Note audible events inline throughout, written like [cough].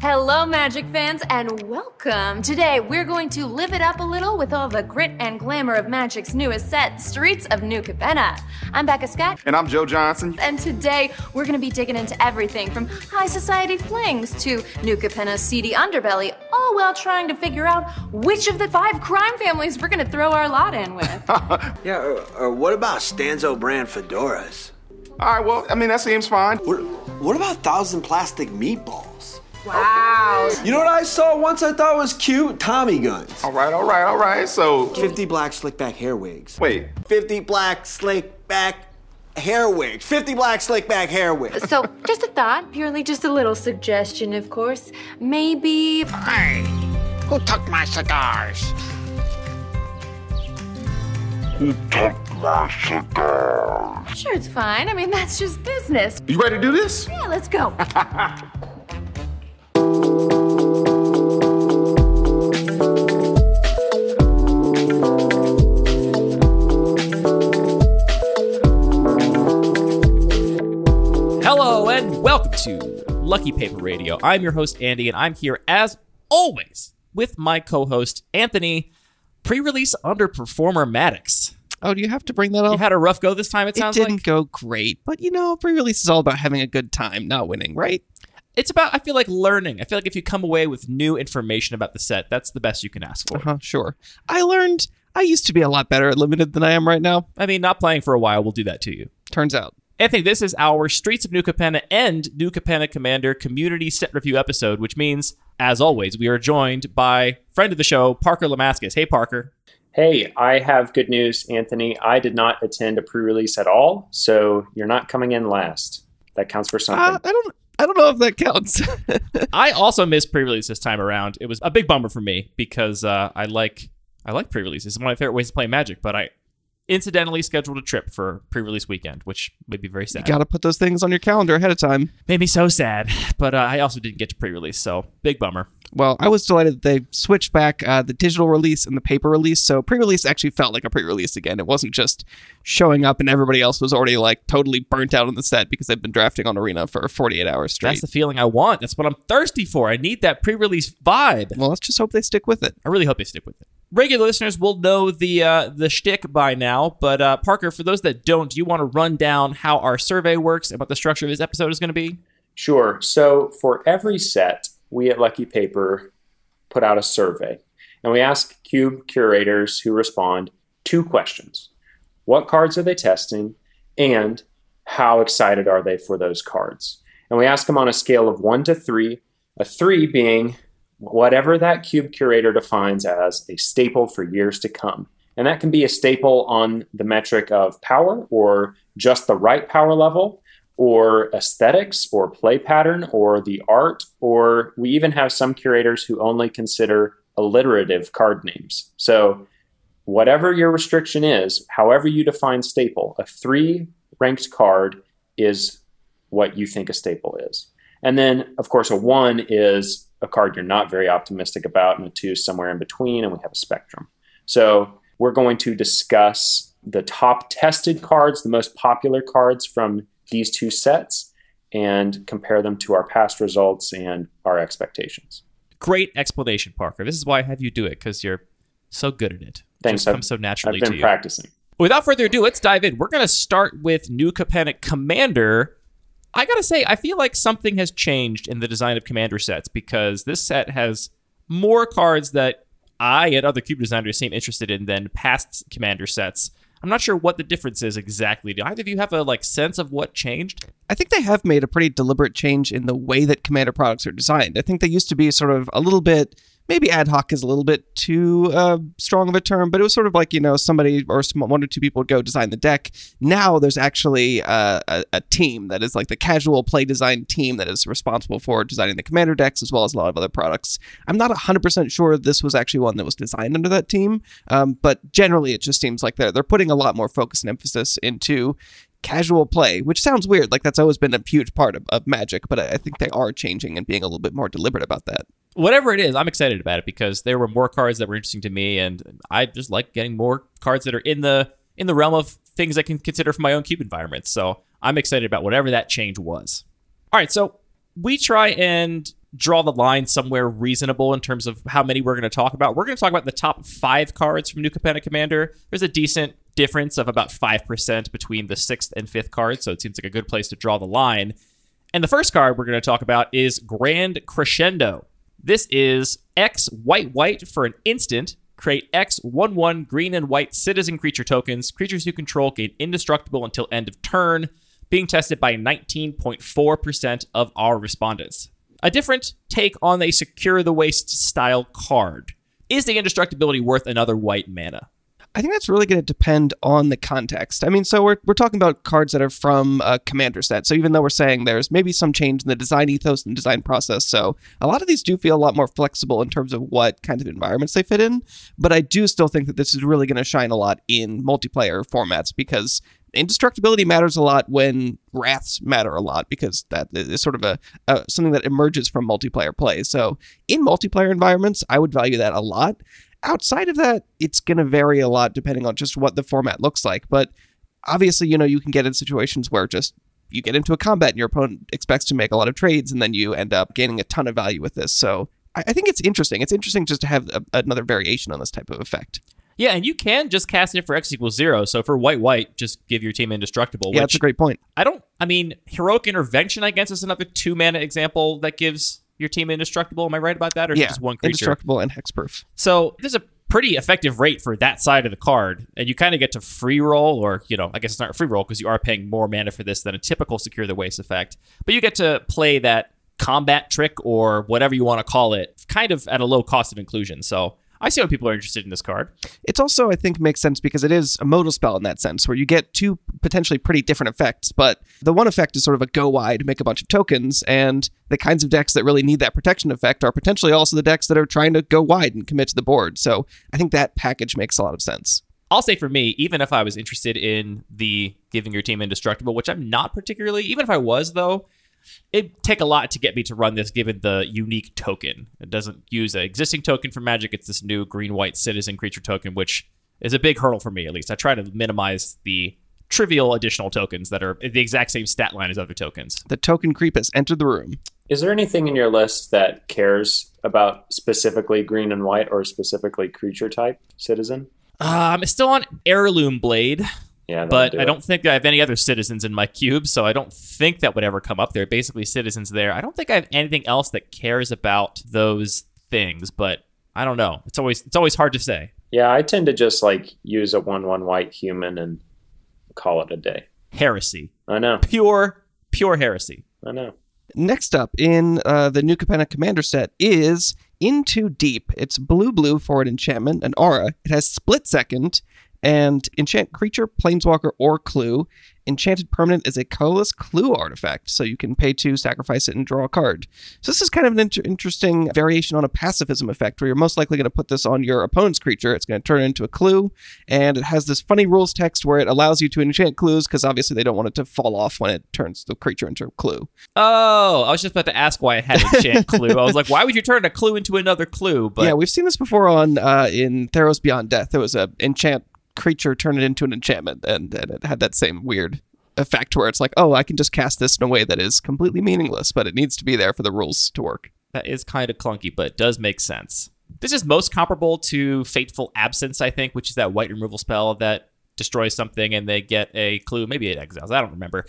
Hello, Magic fans, and welcome. Today, we're going to live it up a little with all the grit and glamour of Magic's newest set, Streets of New Capenna. I'm Becca Scott. And I'm Joe Johnson. And today, we're going to be digging into everything from high society flings to New Capenna's seedy underbelly, all while trying to figure out which of the five crime families we're going to throw our lot in with. [laughs] yeah, or, or what about Stanzo brand fedoras? All right, well, I mean, that seems fine. What, what about thousand plastic meatballs? Wow. You know what I saw once I thought was cute? Tommy guns. All right, all right, all right. So 50 black slick back hair wigs. Wait. 50 black slick back hair wigs. 50 black slick back hair wigs. So, just a thought, purely just a little suggestion, of course. Maybe. Hey, who took my cigars? Who took my cigars? Sure, it's fine. I mean, that's just business. You ready to do this? Yeah, let's go. [laughs] Lucky Paper Radio. I'm your host, Andy, and I'm here as always with my co host, Anthony, pre release underperformer Maddox. Oh, do you have to bring that up? You had a rough go this time, it it sounds didn't like. go great, but you know, pre-release is all about having a good time, not winning, right? It's about, I feel like, learning. I feel like if you come away with new information about the set, that's the best you can ask for. Uh-huh, sure. I learned I used to be a lot better at limited than I am right now. I mean, not playing for a while will do that to you. Turns out. Anthony, this is our Streets of New Capenna and New Capenna Commander community set review episode, which means, as always, we are joined by friend of the show, Parker LaMascus. Hey, Parker. Hey, I have good news, Anthony. I did not attend a pre-release at all, so you're not coming in last. That counts for something. Uh, I don't I don't know if that counts. [laughs] I also missed pre-release this time around. It was a big bummer for me because uh, I like I like pre-releases. It's one of my favorite ways to play Magic, but I incidentally scheduled a trip for pre-release weekend, which made me very sad. you got to put those things on your calendar ahead of time. made me so sad. But uh, I also didn't get to pre-release, so big bummer. Well, I was delighted that they switched back uh, the digital release and the paper release. So pre-release actually felt like a pre-release again. It wasn't just showing up and everybody else was already like totally burnt out on the set because they've been drafting on Arena for 48 hours straight. That's the feeling I want. That's what I'm thirsty for. I need that pre-release vibe. well, let's just hope they stick with it. I really hope they stick with it. Regular listeners will know the uh, the shtick by now, but uh, Parker, for those that don't, do you want to run down how our survey works and what the structure of this episode is going to be? Sure. So for every set, we at Lucky Paper put out a survey, and we ask Cube curators who respond two questions: What cards are they testing, and how excited are they for those cards? And we ask them on a scale of one to three. A three being whatever that cube curator defines as a staple for years to come. And that can be a staple on the metric of power or just the right power level or aesthetics or play pattern or the art, or we even have some curators who only consider alliterative card names. So, whatever your restriction is, however you define staple, a three ranked card is what you think a staple is. And then, of course, a one is a card you're not very optimistic about, and a two is somewhere in between, and we have a spectrum. So, we're going to discuss the top tested cards, the most popular cards from these two sets, and compare them to our past results and our expectations. Great explanation, Parker. This is why I have you do it because you're so good at it. It Thanks. I've- comes so I've been to you. practicing. Without further ado, let's dive in. We're going to start with New Capenna Commander. I got to say, I feel like something has changed in the design of Commander sets because this set has more cards that I and other cube designers seem interested in than past Commander sets. I'm not sure what the difference is exactly. Do either of you have a like sense of what changed? I think they have made a pretty deliberate change in the way that Commander products are designed. I think they used to be sort of a little bit, maybe ad hoc is a little bit too uh, strong of a term, but it was sort of like, you know, somebody or one or two people would go design the deck. Now there's actually uh, a, a team that is like the casual play design team that is responsible for designing the Commander decks as well as a lot of other products. I'm not 100% sure this was actually one that was designed under that team, um, but generally it just seems like they're, they're putting a lot more focus and emphasis into casual play, which sounds weird. Like that's always been a huge part of, of Magic, but I, I think they are changing and being a little bit more deliberate about that. Whatever it is, I'm excited about it because there were more cards that were interesting to me, and I just like getting more cards that are in the in the realm of things I can consider for my own cube environment. So I'm excited about whatever that change was. All right, so we try and draw the line somewhere reasonable in terms of how many we're going to talk about. We're going to talk about the top five cards from New Capenna Commander. There's a decent difference of about 5% between the sixth and fifth cards, so it seems like a good place to draw the line. And the first card we're going to talk about is Grand Crescendo. This is X white white for an instant. Create X 1 1 green and white citizen creature tokens. Creatures you control gain indestructible until end of turn, being tested by 19.4% of our respondents. A different take on a Secure the Waste style card. Is the indestructibility worth another white mana? I think that's really going to depend on the context. I mean, so we're, we're talking about cards that are from a commander set. So even though we're saying there's maybe some change in the design ethos and design process, so a lot of these do feel a lot more flexible in terms of what kind of environments they fit in. But I do still think that this is really going to shine a lot in multiplayer formats because indestructibility matters a lot when wraths matter a lot because that is sort of a, a something that emerges from multiplayer play. So in multiplayer environments, I would value that a lot outside of that, it's going to vary a lot depending on just what the format looks like. But obviously, you know, you can get in situations where just you get into a combat and your opponent expects to make a lot of trades, and then you end up gaining a ton of value with this. So I, think it's interesting. It's interesting just to have a, another variation on this type of effect. Yeah, and you can just cast it for X equals zero. So for white white, just give your team indestructible. Yeah, that's a great point. I don't. I mean, heroic intervention. I guess is another two mana example that gives your team indestructible. Am I right about that, or yeah, just one creature? Indestructible and hexproof. So there's a pretty effective rate for that side of the card, and you kind of get to free roll, or you know, I guess it's not a free roll because you are paying more mana for this than a typical secure the waste effect. But you get to play that combat trick or whatever you want to call it, kind of at a low cost of inclusion. So I see why people are interested in this card. It's also, I think, makes sense because it is a modal spell in that sense, where you get two potentially pretty different effects. But the one effect is sort of a go wide, make a bunch of tokens, and the kinds of decks that really need that protection effect are potentially also the decks that are trying to go wide and commit to the board. So I think that package makes a lot of sense. I'll say for me, even if I was interested in the giving your team indestructible, which I'm not particularly, even if I was though, it'd take a lot to get me to run this given the unique token. It doesn't use an existing token for magic, it's this new green white citizen creature token, which is a big hurdle for me at least. I try to minimize the trivial additional tokens that are the exact same stat line as other tokens. The token creep has entered the room. Is there anything in your list that cares about specifically green and white or specifically creature type citizen? Uh, I'm still on Heirloom Blade. Yeah, but do I don't think I have any other citizens in my cube, so I don't think that would ever come up there. Basically, citizens there. I don't think I have anything else that cares about those things, but I don't know. It's always it's always hard to say. Yeah, I tend to just like use a one-one white human and call it a day. Heresy, I know, pure pure heresy. I know. Next up in uh, the new Capenna Commander set is In Too Deep. It's blue blue for an enchantment, an aura. It has split second and enchant creature, planeswalker, or clue. Enchanted permanent is a colorless clue artifact, so you can pay two, sacrifice it, and draw a card. So this is kind of an inter- interesting variation on a pacifism effect, where you're most likely going to put this on your opponent's creature. It's going to turn it into a clue, and it has this funny rules text where it allows you to enchant clues because obviously they don't want it to fall off when it turns the creature into a clue. Oh, I was just about to ask why it had [laughs] enchant clue. I was like, why would you turn a clue into another clue? But yeah, we've seen this before on uh, in Theros Beyond Death. There was a enchant creature turn it into an enchantment, and, and it had that same weird effect where it's like, oh, I can just cast this in a way that is completely meaningless, but it needs to be there for the rules to work. that is kind of clunky, but it does make sense. This is most comparable to Fateful Absence, I think, which is that white removal spell that destroys something and they get a clue. Maybe it exiles. I don't remember.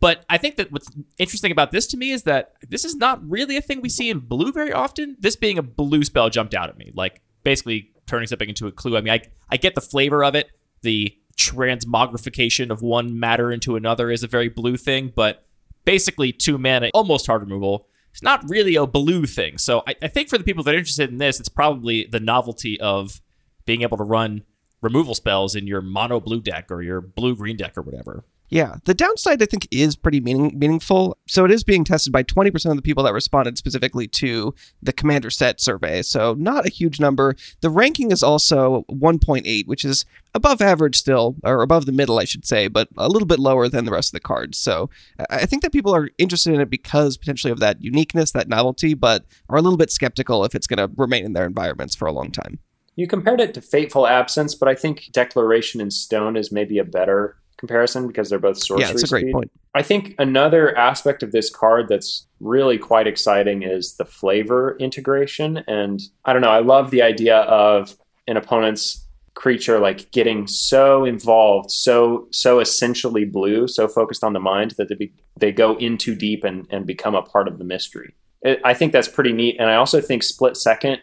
But I think that what's interesting about this to me is that this is not really a thing we see in blue very often. This being a blue spell jumped out at me. Like basically turning something into a clue. I mean, I, I get the flavor of it. The transmogrification of one matter into another is a very blue thing, but basically two mana, almost hard removal. It's not really a blue thing. So I, I think for the people that are interested in this, it's probably the novelty of being able to run removal spells in your mono blue deck or your blue green deck or whatever. Yeah, the downside I think is pretty meaning, meaningful. So it is being tested by 20% of the people that responded specifically to the commander set survey. So not a huge number. The ranking is also 1.8, which is above average still, or above the middle, I should say, but a little bit lower than the rest of the cards. So I I think that people are interested in it because potentially of that uniqueness, that novelty, but are a little bit skeptical if it's going to remain in their environments for a long time. You compared it to Fateful Absence, but I think Declaration in Stone is maybe a better comparison because they're both sorcery yeah, that's a great speed. point. I think another aspect of this card that's really quite exciting is the flavor integration. And I don't know, I love the idea of an opponent's creature like getting so involved, so so essentially blue, so focused on the mind that they be, they go in too deep and, and become a part of the mystery. It, I think that's pretty neat. And I also think split second,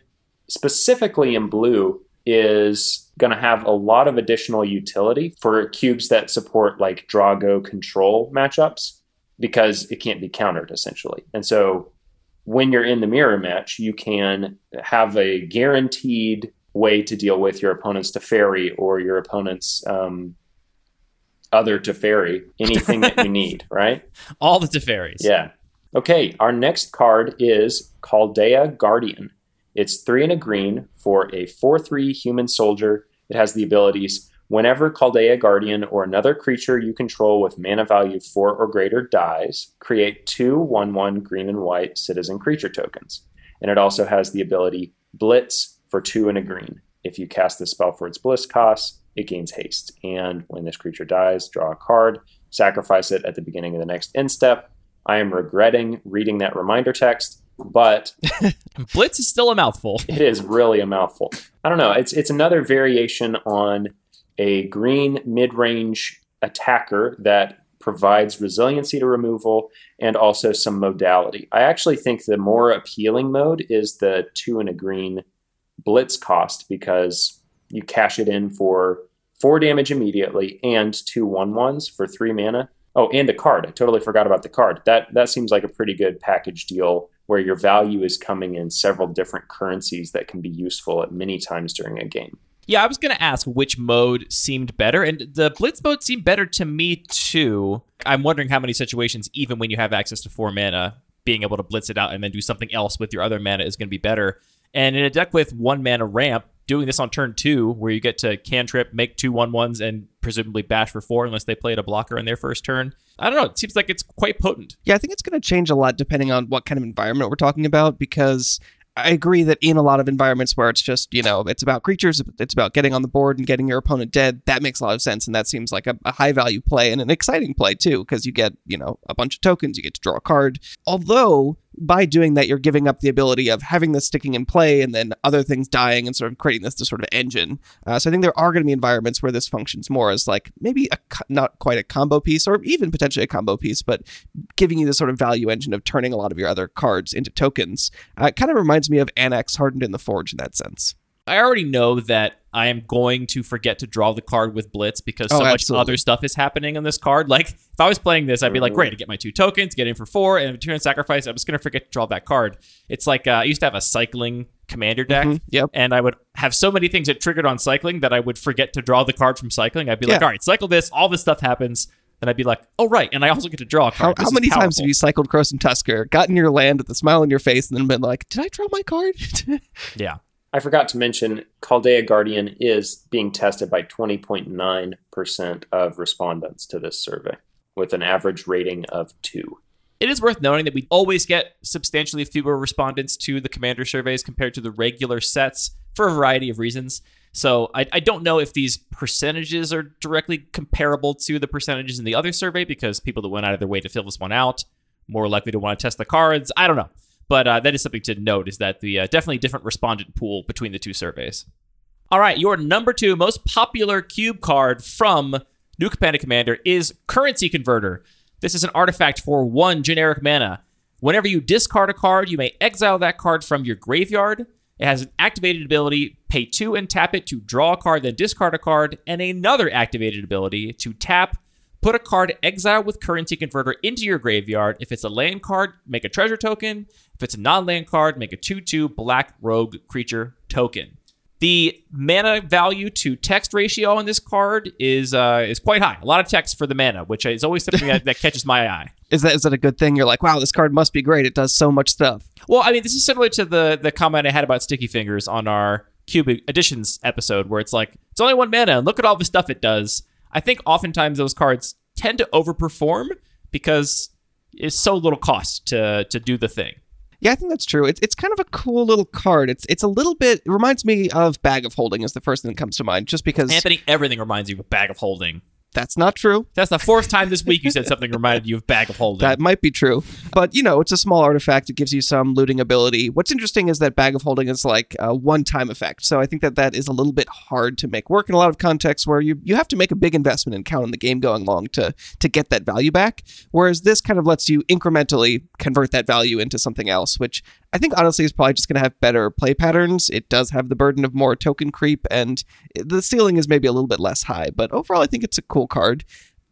specifically in blue, is going to have a lot of additional utility for cubes that support like draw go control matchups because it can't be countered essentially. And so when you're in the mirror match, you can have a guaranteed way to deal with your opponent's Teferi or your opponent's um, other Teferi, [laughs] anything that you need, right? All the Teferis. Yeah. Okay, our next card is Caldaia Guardian. It's three and a green for a 4 3 human soldier. It has the abilities whenever Caldaia Guardian or another creature you control with mana value 4 or greater dies, create two 1 1 green and white citizen creature tokens. And it also has the ability Blitz for 2 and a green. If you cast the spell for its Blitz cost, it gains haste. And when this creature dies, draw a card, sacrifice it at the beginning of the next end step. I am regretting reading that reminder text, but [laughs] Blitz is still a mouthful. it is really a mouthful. I don't know. It's it's another variation on a green mid-range attacker that provides resiliency to removal and also some modality. I actually think the more appealing mode is the two and a green blitz cost because you cash it in for four damage immediately and two one ones for three mana. Oh, and a card. I totally forgot about the card. That that seems like a pretty good package deal where your value is coming in several different currencies that can be useful at many times during a game. Yeah, I was going to ask which mode seemed better, and the Blitz mode seemed better to me too. I'm wondering how many situations, even when you have access to four mana, being able to blitz it out and then do something else with your other mana is going to be better. And in a deck with one mana ramp, doing this on turn two, where you get to cantrip, make two one ones, and presumably bash for four unless they played a blocker in their first turn. I don't know. It seems like it's quite potent. Yeah, I think it's going to change a lot depending on what kind of environment we're talking about because I agree that in a lot of environments where it's just, you know, it's about creatures, it's about getting on the board and getting your opponent dead, that makes a lot of sense. And that seems like a, a high value play and an exciting play too, because you get, you know, a bunch of tokens, you get to draw a card. Although by doing that, you're giving up the ability of having this sticking in play and then other things dying and sort of creating this, this sort of engine. Uh, so I think there are going to be environments where this functions more as like maybe a, co- not quite a combo piece or even potentially a combo piece, but giving you the sort of value engine of turning a lot of your other cards into tokens. Uh, it kind of reminds me of Anax Hardened in the Forge in that sense. I already know that I am going to forget to draw the card with Blitz because so Oh, much absolutely. other stuff is happening on this card. Like, if I was playing this, I'd be like, great, I get my two tokens, get in for four, and a turn sacrifice. I'm just going to forget to draw that card. It's like uh, I used to have a cycling commander deck, Mhm, yep. and I would have so many things that triggered on cycling that I would forget to draw the card from cycling. I'd be like, all right, cycle this, all this stuff happens. Then I'd be like, oh, right, and I also get to draw a How, card. How is many times have you cycled Krosan Tusker, gotten your land with a smile on your face, and then been like, did I draw my card? [laughs] Yeah. I forgot to mention Caldaia Guardian is being tested by 20.9% of respondents to this survey with an average rating of 2. It is worth noting that we always get substantially fewer respondents to the commander surveys compared to the regular sets for a variety of reasons. So I, I don't know if these percentages are directly comparable to the percentages in the other survey because people that went out of their way to fill this one out more likely to want to test the cards. I don't know, but uh, that is something to note is that the uh, definitely different respondent pool between the two surveys. All right, your number two most popular cube card from New Capenna Commander is Currency Converter. This is an artifact for one generic mana. Whenever you discard a card, you may exile that card from your graveyard. It has an activated ability, pay two and tap it to draw a card, then discard a card, and another activated ability to tap, put a card exiled with Currency Converter into your graveyard. If it's a land card, make a treasure token. If it's a non land card, make a 2 2 black rogue creature token. The mana value to text ratio on this card is uh, is quite high. A lot of text for the mana, which is always something that, that catches my eye. [laughs] is that is that a good thing? You're like, wow, this card must be great. It does so much stuff. Well, I mean, this is similar to the the comment I had about Sticky Fingers on our Cube Editions episode, where it's like it's only one mana, and look at all the stuff it does. I think oftentimes those cards tend to overperform because it's so little cost to to do the thing. Yeah, I think that's true. It's it's kind of a cool little card. It's it's a little bit. It reminds me of Bag of Holding is the first thing that comes to mind, just because. Anthony, everything reminds you of bag of holding. That's not true. That's the fourth time this week you said something reminded you of Bag of Holding. That might be true. But, you know, it's a small artifact. It gives you some looting ability. What's interesting is that Bag of Holding is like a one time effect. So I think that that is a little bit hard to make work in a lot of contexts where you, you have to make a big investment and count on the game going long to, to get that value back. Whereas this kind of lets you incrementally convert that value into something else, which I think honestly is probably just going to have better play patterns. It does have the burden of more token creep, and eh, the ceiling is maybe a little bit less high. But overall, I think it's a cool card.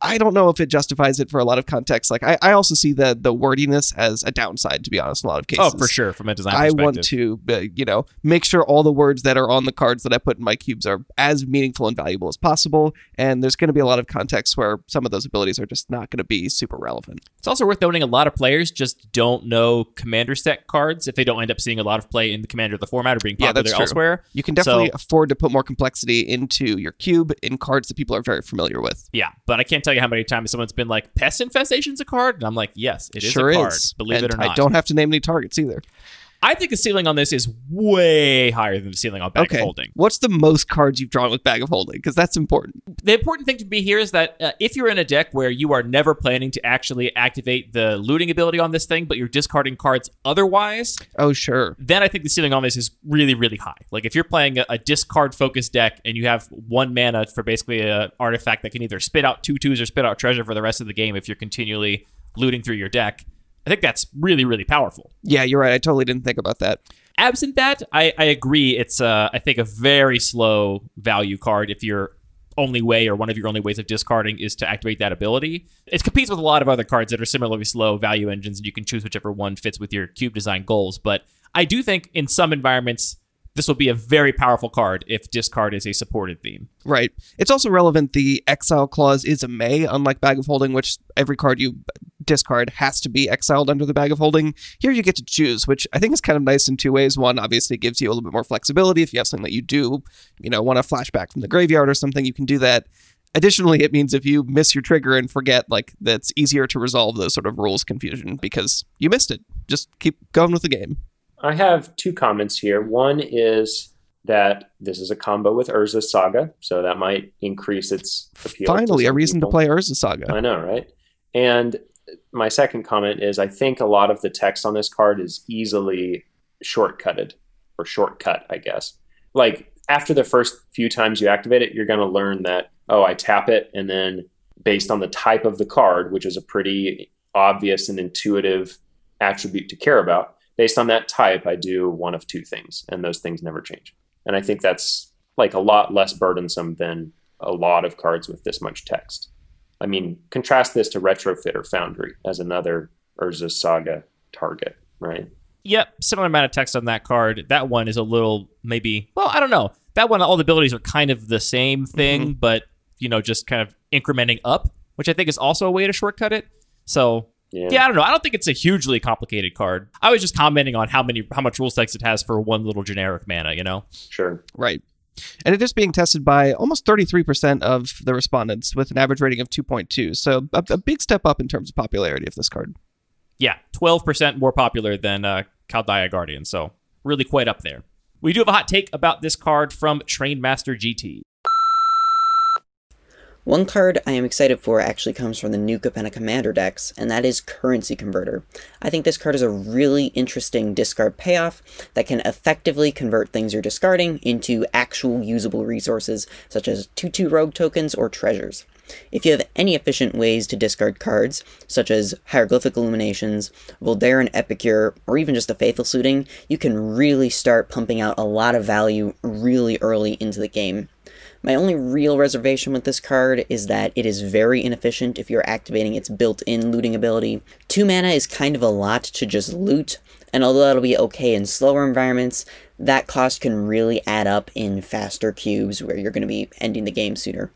I don't know if it justifies it for a lot of contexts. Like I, I also see the the wordiness as a downside, to be honest, in a lot of cases. oh, for sure, from a design perspective. I want to, uh, you know, make sure all the words that are on the cards that I put in my cubes are as meaningful and valuable as possible. And there's going to be a lot of contexts where some of those abilities are just not going to be super relevant. It's also worth noting a lot of players just don't know commander set cards if they don't end up seeing a lot of play in the commander of the format or being Yeah, popular true. elsewhere. You can definitely So- afford to put more complexity into your cube in cards that people are very familiar with. Yeah, but I can't tell you how many times someone's been like, "Pest infestation's a card," and I'm like, "Yes, it is sure a card." is. Believe and it or not. I don't have to name any targets either. I think the ceiling on this is way higher than the ceiling on Bag okay. of Holding. What's the most cards you've drawn with Bag of Holding? Because that's important. The important thing to be here is that uh, if you're in a deck where you are never planning to actually activate the looting ability on this thing, but you're discarding cards otherwise, Oh, sure. then I think the ceiling on this is really, really high. Like if you're playing a, a discard focused deck and you have one mana for basically an artifact that can either spit out two twos or spit out treasure for the rest of the game if you're continually looting through your deck, I think that's really, really powerful. Yeah, you're right. I totally didn't think about that. Absent that, I, I agree. It's uh, I think a very slow value card if your only way or one of your only ways of discarding is to activate that ability. It competes with a lot of other cards that are similarly slow value engines, and you can choose whichever one fits with your cube design goals. But I do think in some environments this will be a very powerful card if discard is a supported theme. Right. It's also relevant the exile clause is a may, unlike Bag of Holding, which every card you discard has to be exiled under the Bag of Holding. Here you get to choose, which I think is kind of nice in two ways. One, obviously gives you a little bit more flexibility. If you have something that you do, you know, want to flashback from the graveyard or something, you can do that. Additionally, it means if you miss your trigger and forget, like, that's easier to resolve those sort of rules confusion because you missed it. Just keep going with the game. I have two comments here. One is that this is a combo with Urza's Saga, so that might increase its appeal. Finally, a reason people. to play Urza Saga. I know, right? And my second comment is I think a lot of the text on this card is easily shortcutted or shortcut, I guess. Like after the first few times you activate it, you're going to learn that, oh, I tap it, and then based on the type of the card, which is a pretty obvious and intuitive attribute to care about, based on that type, I do one of two things, and those things never change. And I think that's like a lot less burdensome than a lot of cards with this much text. I mean, contrast this to Retrofitter Foundry as another Urza's Saga target, right? Yep, similar amount of text on that card. That one is a little maybe. Well, I don't know. That one, all the abilities are kind of the same thing, mm-hmm. but you know, just kind of incrementing up, which I think is also a way to shortcut it. So Yeah. yeah, I don't know. I don't think it's a hugely complicated card. I was just commenting on how many, how much rule text it has for one little generic mana. You know, Sure. Right. And it is being tested by almost 33% of the respondents with an average rating of 2.2. So a, a big step up in terms of popularity of this card. yeah, twelve percent more popular than uh, Caldaia Guardian. So really quite up there. We do have a hot take about this card from Trainmaster GT. One card I am excited for actually comes from the new Capenna Commander decks, and that is Currency Converter. I think this card is a really interesting discard payoff that can effectively convert things you're discarding into actual usable resources, such as 2 2 rogue tokens or treasures. If you have any efficient ways to discard cards, such as Hieroglyphic Illuminations, Voldaran Epicure, or even just a Faithless Looting, you can really start pumping out a lot of value really early into the game. My only real reservation with this card is that it is very inefficient if you're activating its built in looting ability. 2 mana is kind of a lot to just loot, and although that'll be okay in slower environments, that cost can really add up in faster cubes where you're going to be ending the game sooner.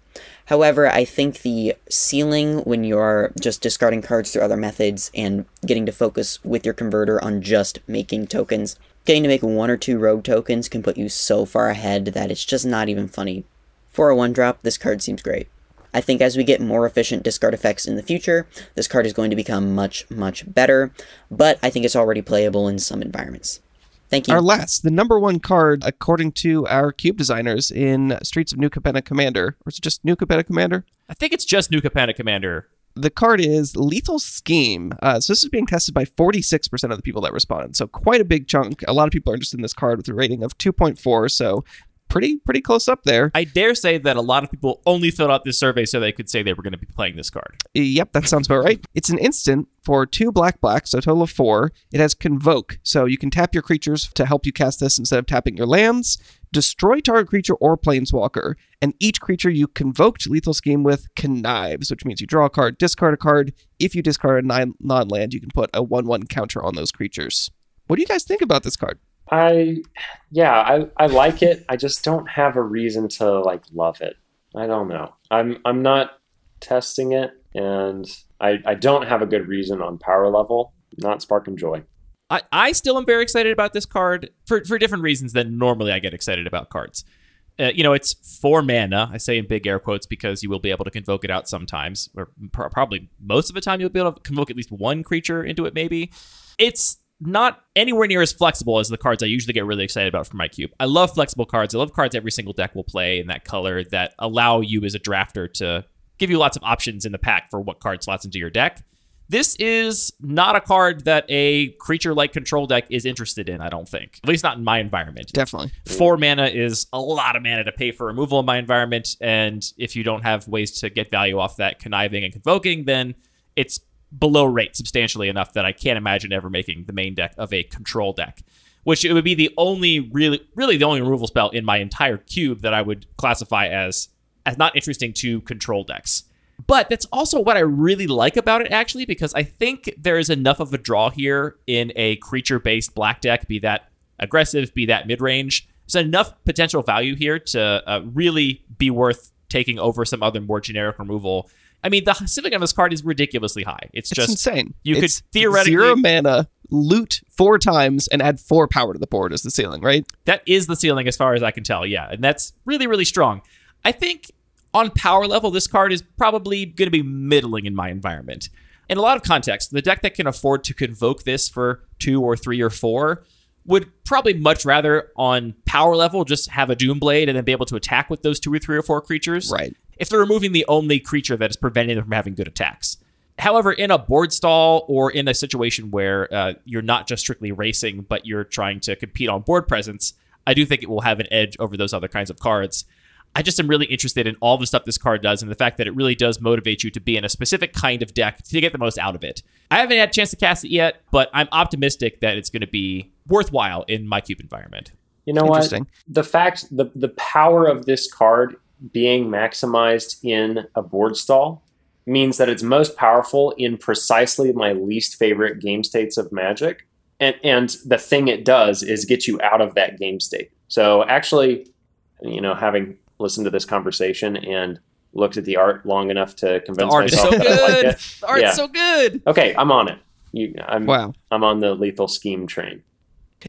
However, I think the ceiling when you're just discarding cards through other methods and getting to focus with your converter on just making tokens, getting to make one or two rogue tokens can put you so far ahead that it's just not even funny. For a one drop, this card seems great. I think as we get more efficient discard effects in the future, this card is going to become much, much better, but I think it's already playable in some environments. Thank you. Our last, the number one card, according to our cube designers in Streets of New Capenna Commander, or is it just New Capenna Commander? I think it's just New Capenna Commander. The card is Lethal Scheme. Uh, so this is being tested by 46% of the people that responded. So quite a big chunk. A lot of people are interested in this card with a rating of 2.4. So pretty pretty close up there. I dare say that a lot of people only filled out this survey so they could say they were going to be playing this card. Yep, that sounds about right. It's an instant for two black blacks, so a total of four. It has Convoke, so you can tap your creatures to help you cast this instead of tapping your lands. Destroy target creature or planeswalker, and each creature you convoked lethal scheme with connives, which means you draw a card, discard a card. If you discard a non land, you can put a 1 1 counter on those creatures. What do you guys think about this card? I yeah, I, I like it. I just don't have a reason to like love it. I don't know. I'm I'm not testing it and I, I don't have a good reason on power level, not spark and joy. I, I still am very excited about this card for, for different reasons than normally I get excited about cards. Uh, you know, it's four mana. I say in big air quotes because you will be able to convoke it out sometimes, or pr- probably most of the time you'll be able to convoke at least one creature into it. Maybe it's not anywhere near as flexible as the cards I usually get really excited about for my cube. I love flexible cards. I love cards every single deck will play in that color that allow you as a drafter to give you lots of options in the pack for what card slots into your deck. This is not a card that a creature like control deck is interested in, I don't think. At least not in my environment. Definitely. Four mana is a lot of mana to pay for removal in my environment. And if you don't have ways to get value off that conniving and convoking, then it's below rate substantially enough that I can't imagine ever making the main deck of a control deck. Which it would be the only really really the only removal spell in my entire cube that I would classify as as not interesting to control decks. But that's also what I really like about it, actually, because I think there is enough of a draw here in a creature based black deck, be that aggressive, be that mid range. There's enough potential value here to uh, really be worth taking over some other more generic removal. I mean, the ceiling on this card is ridiculously high. It's, It's just insane. You It's could theoretically zero mana, loot four times, and add four power to the board as the ceiling, right? That is the ceiling as far as I can tell, yeah. And that's really, really strong. I think on power level, this card is probably going to be middling in my environment. In a lot of contexts, the deck that can afford to convoke this for two or three or four would probably much rather on power level just have a Doomblade and then be able to attack with those two or three or four creatures. Right. If they're removing the only creature that is preventing them from having good attacks. However, in a board stall or in a situation where uh, you're not just strictly racing, but you're trying to compete on board presence, I do think it will have an edge over those other kinds of cards. I just am really interested in all the stuff this card does and the fact that it really does motivate you to be in a specific kind of deck to get the most out of it. I haven't had a chance to cast it yet, but I'm optimistic that it's going to be worthwhile in my cube environment. You know what? Interesting. The fact the the power of this card being maximized in a board stall means that it's most powerful in precisely my least favorite game states of magic. And and the thing it does is get you out of that game state. So actually, you know, having listened to this conversation and looked at the art long enough to The convince art is myself so that I like good. it. The art's Yeah. so good. Okay, I'm on it. You, I'm Wow. I'm on the lethal scheme train.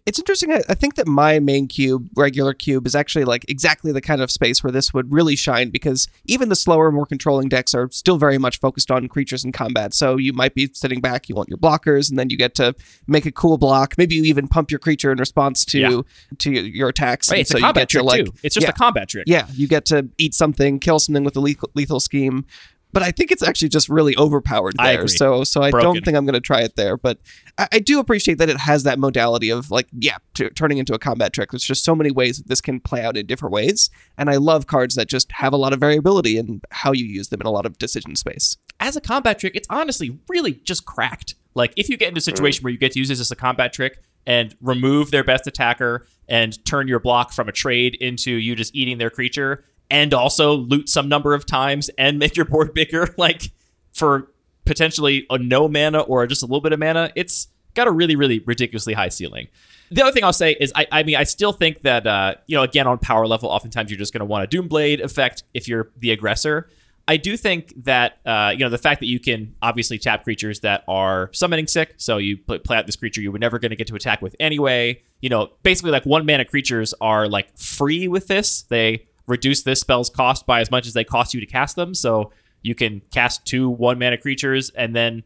It's interesting. I think that my main cube, regular cube, is actually like exactly the kind of space where this would really shine because even the slower, more controlling decks are still very much focused on creatures in combat. So you might be sitting back, you want your blockers, and then you get to make a cool block. Maybe you even pump your creature in response to Yeah. to your attacks. Right, it's so a you combat to trick like too. It's just yeah, a combat trick. yeah, you get to eat something, kill something with a lethal, lethal scheme. But I think it's actually just really overpowered there. So so I Broken. don't think I'm going to try it there. But I, I do appreciate that it has that modality of like yeah, t- turning into a combat trick. There's just so many ways that this can play out in different ways, and I love cards that just have a lot of variability in how you use them in a lot of decision space. as a combat trick, it's honestly really just cracked. Like if you get into a situation mm. where you get to use this as a combat trick and remove their best attacker and turn your block from a trade into you just eating their creature and also loot some number of times and make your board bigger, [laughs] like for potentially a no mana or just a little bit of mana, it's got a really, really ridiculously high ceiling. The other thing I'll say is, I, I mean, I still think that, uh, you know, again, on power level, oftentimes you're just going to want a Doomblade effect if you're the aggressor. I do think that uh, you know the fact that you can obviously tap creatures that are summoning sick, so you play, play out this creature you were never going to get to attack with anyway. You know, basically like one mana creatures are like free with this. They reduce this spell's cost by as much as they cost you to cast them, so you can cast two one mana creatures and then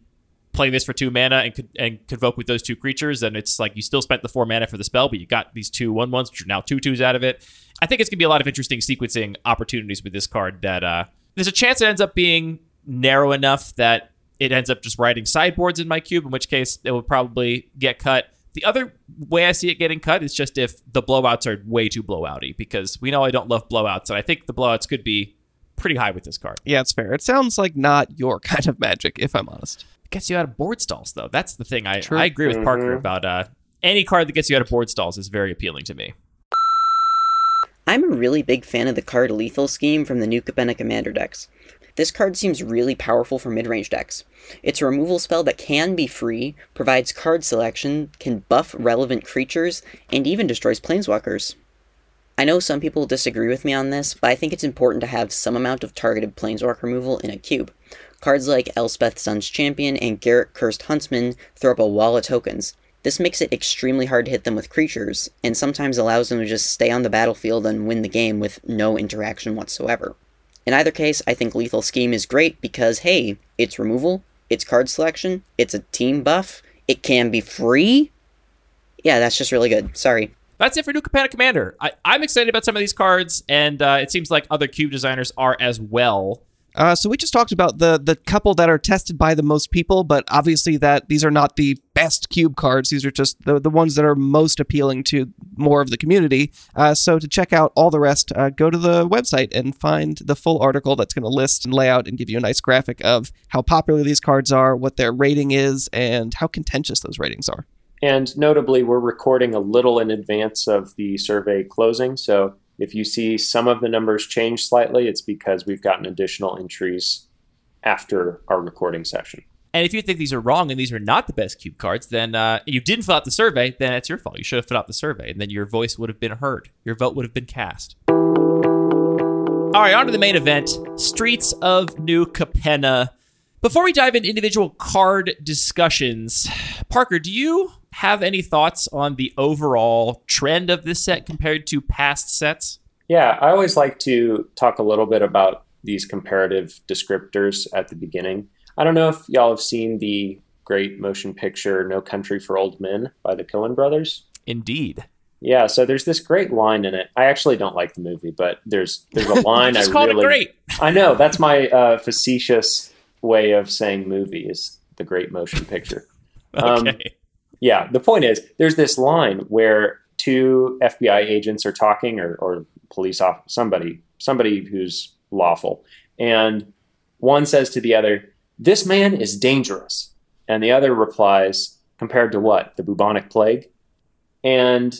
play this for two mana and and convoke with those two creatures, and it's like you still spent the four mana for the spell, but you got these two one ones, which are now two twos out of it. I think it's gonna be a lot of interesting sequencing opportunities with this card. That uh, there's a chance it ends up being narrow enough that it ends up just writing sideboards in my cube, in which case it will probably get cut. The other way I see it getting cut is just if the blowouts are way too blowouty, because we know I don't love blowouts, and I think the blowouts could be pretty high with this card. Yeah, it's fair. It sounds like not your [laughs] kind of magic, if I'm honest. It gets you out of board stalls, though. That's the thing. I, True. I agree with Parker about uh, any card that gets you out of board stalls is very appealing to me. I'm a really big fan of the card Lethal Scheme from the New Capenna Commander decks. This card seems really powerful for mid-range decks. It's a removal spell that can be free, provides card selection, can buff relevant creatures, and even destroys planeswalkers. I know some people disagree with me on this, but I think it's important to have some amount of targeted planeswalk removal in a cube. Cards like Elspeth Sun's Champion and Garruk Cursed Huntsman throw up a wall of tokens. This makes it extremely hard to hit them with creatures, and sometimes allows them to just stay on the battlefield and win the game with no interaction whatsoever. In either case, I think Lethal Scheme is great because, hey, it's removal, it's card selection, it's a team buff, it can be free. Yeah, that's just really good. Sorry. That's it for New Capenna Commander. I, I'm excited about some of these cards, and uh, it seems like other cube designers are as well. Uh, so we just talked about the the couple that are tested by the most people, but obviously that these are not the best cube cards. These are just the, the ones that are most appealing to more of the community. Uh, so to check out all the rest, uh, go to the website and find the full article that's going to list and lay out and give you a nice graphic of how popular these cards are, what their rating is, and how contentious those ratings are. And notably, we're recording a little in advance of the survey closing. So if you see some of the numbers change slightly, it's because we've gotten additional entries after our recording session. And if you think these are wrong and these are not the best cube cards, then uh, you didn't fill out the survey, then it's your fault. You should have filled out the survey, and then your voice would have been heard. Your vote would have been cast. All right, on to the main event Streets of New Capenna. Before we dive into individual card discussions, Parker, do you have any thoughts on the overall trend of this set compared to past sets? Yeah, I always like to talk a little bit about these comparative descriptors at the beginning. I don't know if y'all have seen the great motion picture No Country for Old Men by the Coen brothers. Indeed. Yeah, so there's this great line in it. I actually don't like the movie, but there's there's a [laughs] line Just I called really it great. I know that's my uh, facetious way of saying movie is the great motion picture. [laughs] Um, Okay. Yeah, the point is there's this line where two FBI agents are talking or, or police off somebody somebody who's lawful, and one says to the other, "This man is dangerous," and the other replies, "Compared to what? The bubonic plague?" And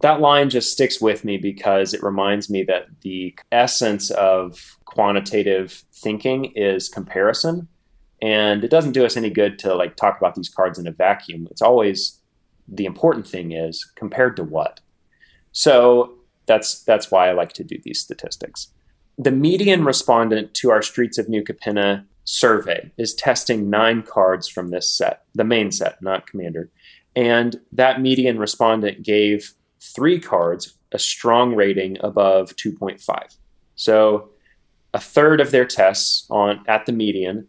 that line just sticks with me because it reminds me that the essence of quantitative thinking is comparison and it doesn't do us any good to like talk about these cards in a vacuum. It's always the important thing is compared to what? So that's that's why i like to do these statistics. The median respondent to our streets of new capenna survey is testing nine cards from this set the main set not commander. And that median respondent gave three cards a strong rating above 2.5 so a third of their tests on at the median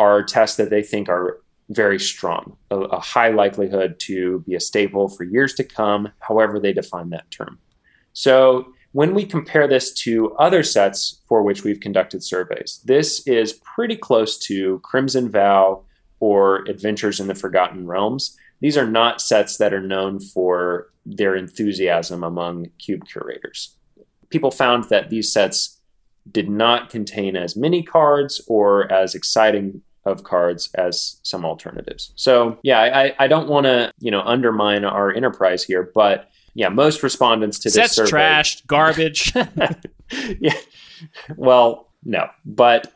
are tests that they think are very strong, a, a, high likelihood to be a staple for years to come, however they define that term. So when we compare this to other sets for which we've conducted surveys, this is pretty close to Crimson Vow or Adventures in the Forgotten Realms. These are not sets that are known for their enthusiasm among cube curators. People found that these sets did not contain as many cards or as exciting of cards as some alternatives. So yeah, I, I don't want to you know undermine our enterprise here, but yeah, most respondents to this Sets survey, trashed, garbage. [laughs] [laughs] yeah, well, no, but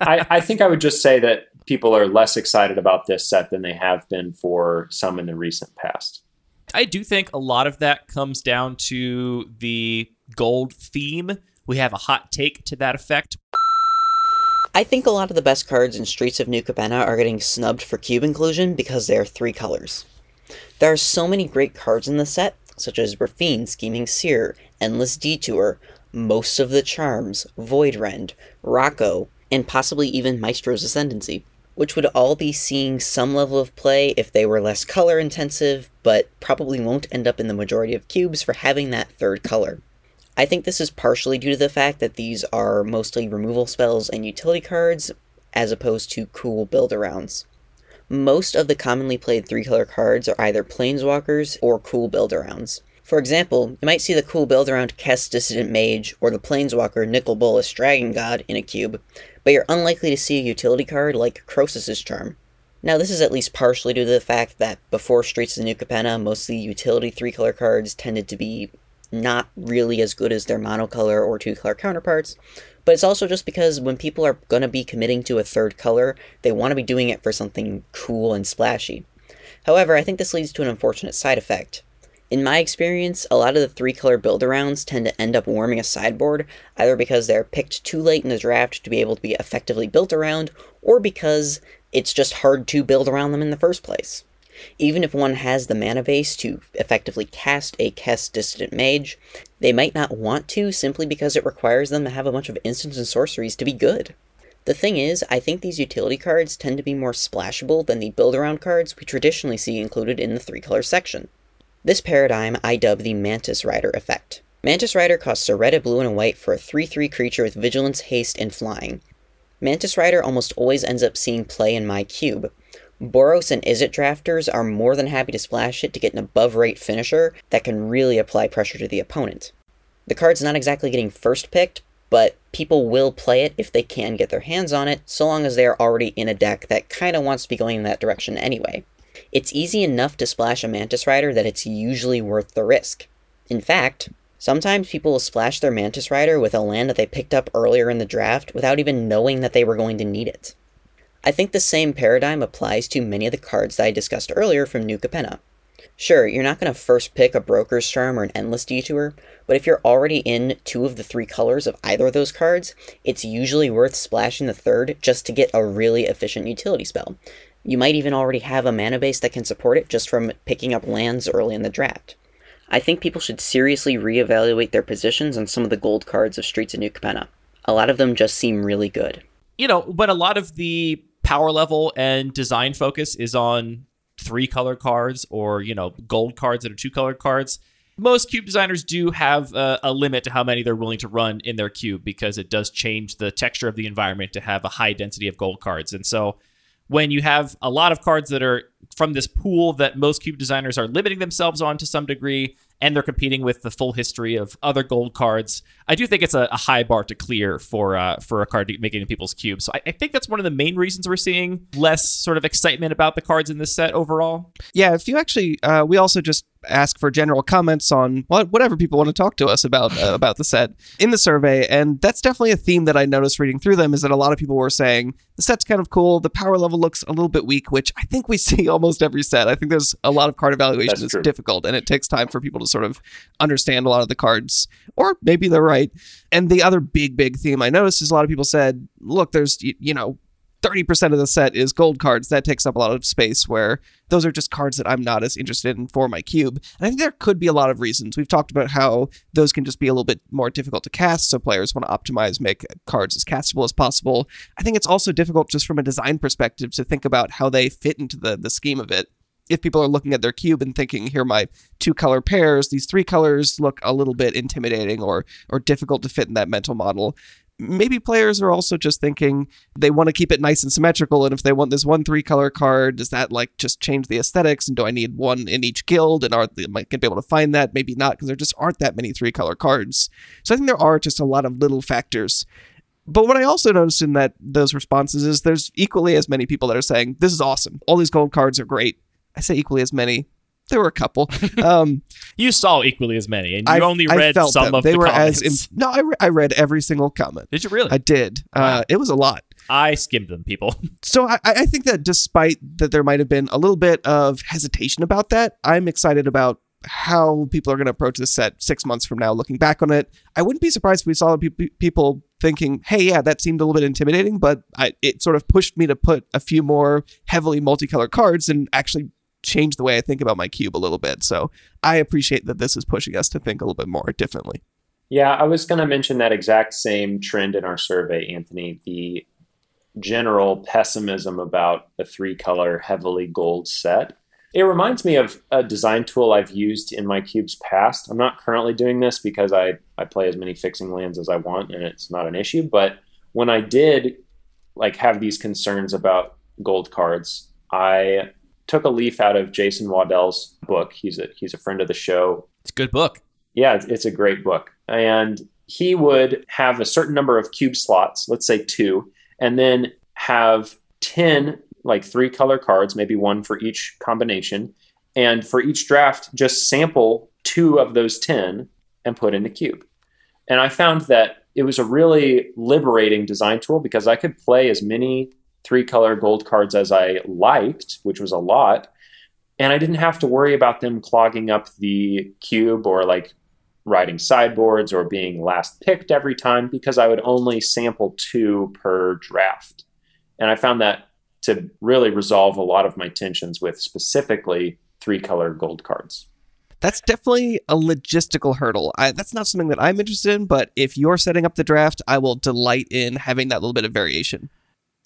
I, [laughs] I think I would just say that people are less excited about this set than they have been for some in the recent past. I do think a lot of that comes down to the gold theme. We have a hot take to that effect. I think a lot of the best cards in Streets of New Capenna are getting snubbed for cube inclusion because they are three colors. There are so many great cards in the set, such as Raffine, Scheming Seer, Endless Detour, most of the Charms, Void Rend, Rocco, and possibly even Maestro's Ascendancy. which would all be seeing some level of play if they were less color intensive, but probably won't end up in the majority of cubes for having that third color. I think this is partially due to the fact that these are mostly removal spells and utility cards, as opposed to cool build arounds. Most of the commonly played three color cards are either Planeswalkers or cool build arounds. For example, you might see the cool build around Kess Dissident Mage or the Planeswalker Nicol Bolas Dragon God in a cube, but you're unlikely to see a utility card like Crosis's Charm. Now, this is at least partially due to the fact that before Streets of New Capenna, most of the utility three color cards tended to be not really as good as their monocolor or two color counterparts, but it's also just because when people are going to be committing to a third color, they want to be doing it for something cool and splashy. However, I think this leads to an unfortunate side effect. In my experience, a lot of the three color build arounds tend to end up warming a sideboard, either because they're picked too late in the draft to be able to be effectively built around, or because it's just hard to build around them in the first place. Even if one has the mana base to effectively cast a Kess Dissident Mage, they might not want to simply because it requires them to have a bunch of instants and sorceries to be good. The thing is, I think these utility cards tend to be more splashable than the build around cards we traditionally see included in the three color section. This paradigm I dub the Mantis Rider effect. Mantis Rider costs a red, a blue, and a white for a 3 3 creature with vigilance, haste, and flying. Mantis Rider almost always ends up seeing play in my cube, Boros and Izzet drafters are more than happy to splash it to get an above rate finisher that can really apply pressure to the opponent. The card's not exactly getting first picked, but people will play it if they can get their hands on it, so long as they are already in a deck that kinda wants to be going in that direction anyway. It's easy enough to splash a Mantis Rider that it's usually worth the risk. In fact, sometimes people will splash their Mantis Rider with a land that they picked up earlier in the draft without even knowing that they were going to need it. I think the same paradigm applies to many of the cards that I discussed earlier from New Capenna. Sure, you're not going to first pick a Broker's Charm or an Endless Detour, but if you're already in two of the three colors of either of those cards, it's usually worth splashing the third just to get a really efficient utility spell. You might even already have a mana base that can support it just from picking up lands early in the draft. I think people should seriously reevaluate their positions on some of the gold cards of Streets of New Capenna. A lot of them just seem really good. You know, but a lot of the power level and design focus is on three color cards or you know gold cards that are two colored cards. Most cube designers do have a, a, limit to how many they're willing to run in their cube because it does change the texture of the environment to have a high density of gold cards. And so when you have a lot of cards that are from this pool that most cube designers are limiting themselves on to some degree and they're competing with the full history of other gold cards. I do think it's a, a high bar to clear for uh, for a card to make it in people's cubes. So I, I, think that's one of the main reasons we're seeing less sort of excitement about the cards in this set overall. Yeah, if you actually, uh, we also just ask for general comments on what, whatever people want to talk to us about uh, about the set in the survey, and that's definitely a theme that I noticed reading through them. Is that a lot of people were saying the set's kind of cool, the power level looks a little bit weak, which I think we [laughs] see almost every set. I think there's a lot of card evaluation that's, that's difficult, and it takes time for people to sort of understand a lot of the cards, or maybe they're right. And the other big, big theme I noticed is a lot of people said, look, there's, you know, 30% of the set is gold cards. That takes up a lot of space where those are just cards that I'm not as interested in for my cube. And I think there could be a lot of reasons. We've talked about how those can just be a little bit more difficult to cast, so players want to optimize, make cards as castable as possible. I think it's also difficult just from a design perspective to think about how they fit into the, the scheme of it if people are looking at their cube and thinking, here are my two color pairs, these three colors look a little bit intimidating or or difficult to fit in that mental model. Maybe players are also just thinking they want to keep it nice and symmetrical. And if they want this one three color card, does that like just change the aesthetics? And do I need one in each guild? And are they might be able to find that? Maybe not, because there just aren't that many three color cards. So I think there are just a lot of little factors but what I also noticed in that those responses is there's equally as many people that are saying this is awesome. All these gold cards are great. I say equally as many. There were a couple. Um, [laughs] you saw equally as many, and you I, only read some them. of they the were comments. as no. I, re- I read every single comment. Did you really? I did. Uh, wow. Uh, it was a lot. I skimmed them, people. [laughs] So I, I think that despite that there might have been a little bit of hesitation about that, I'm excited about how people are going to approach this set six months from now, looking back on it. I wouldn't be surprised if we saw pe- people thinking, hey, yeah, that seemed a little bit intimidating, but I, it sort of pushed me to put a few more heavily multicolored cards and actually change the way I think about my cube a little bit. So I appreciate that this is pushing us to think a little bit more differently. Yeah, I was going to mention that exact same trend in our survey, Anthony. The general pessimism about a three color, heavily gold set. It reminds me of a design tool I've used in my cubes past. I'm not currently doing this because I, I play as many fixing lands as I want and it's not an issue. But when I did like have these concerns about gold cards, I took a leaf out of Jason Waddell's book. He's a he's a friend of the show. It's a good book. Yeah, it's, it's a great book. And he would have a certain number of cube slots, let's say two, and then have 10 like three color cards, maybe one for each combination. And for each draft, just sample two of those 10 and put in the cube. And I found that it was a really liberating design tool because I could play as many three color gold cards as I liked, which was a lot. And I didn't have to worry about them clogging up the cube or like riding sideboards or being last picked every time because I would only sample two per draft. And I found that to really resolve a lot of my tensions with specifically three color gold cards. That's definitely a logistical hurdle. I, that's not something that I'm interested in, but if you're setting up the draft, I will delight in having that little bit of variation.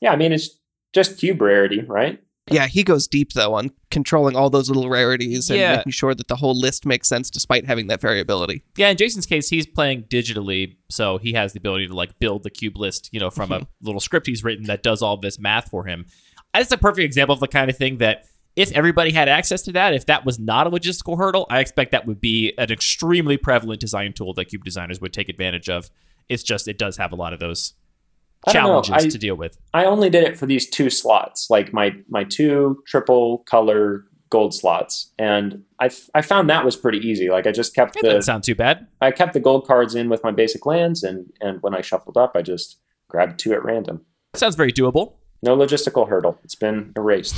Yeah, I mean, it's just cube rarity, right? Yeah, he goes deep though on controlling all those little rarities and Yeah. making sure that the whole list makes sense despite having that variability. Yeah, in Jason's case, he's playing digitally, so he has the ability to like build the cube list, you know, from a mm-hmm. little script he's written that does all this math for him. That's a perfect example of the kind of thing that if everybody had access to that, if that was not a logistical hurdle, I expect that would be an extremely prevalent design tool that cube designers would take advantage of. It's just it does have a lot of those I don't know, challenges I- to deal with. I only did it for these two slots, like my my two triple color gold slots, and I f- I found that was pretty easy. Like I just kept It doesn't the sound too bad. I kept the gold cards in with my basic lands, and and when I shuffled up, I just grabbed two at random. Sounds very doable. No logistical hurdle. It's been erased.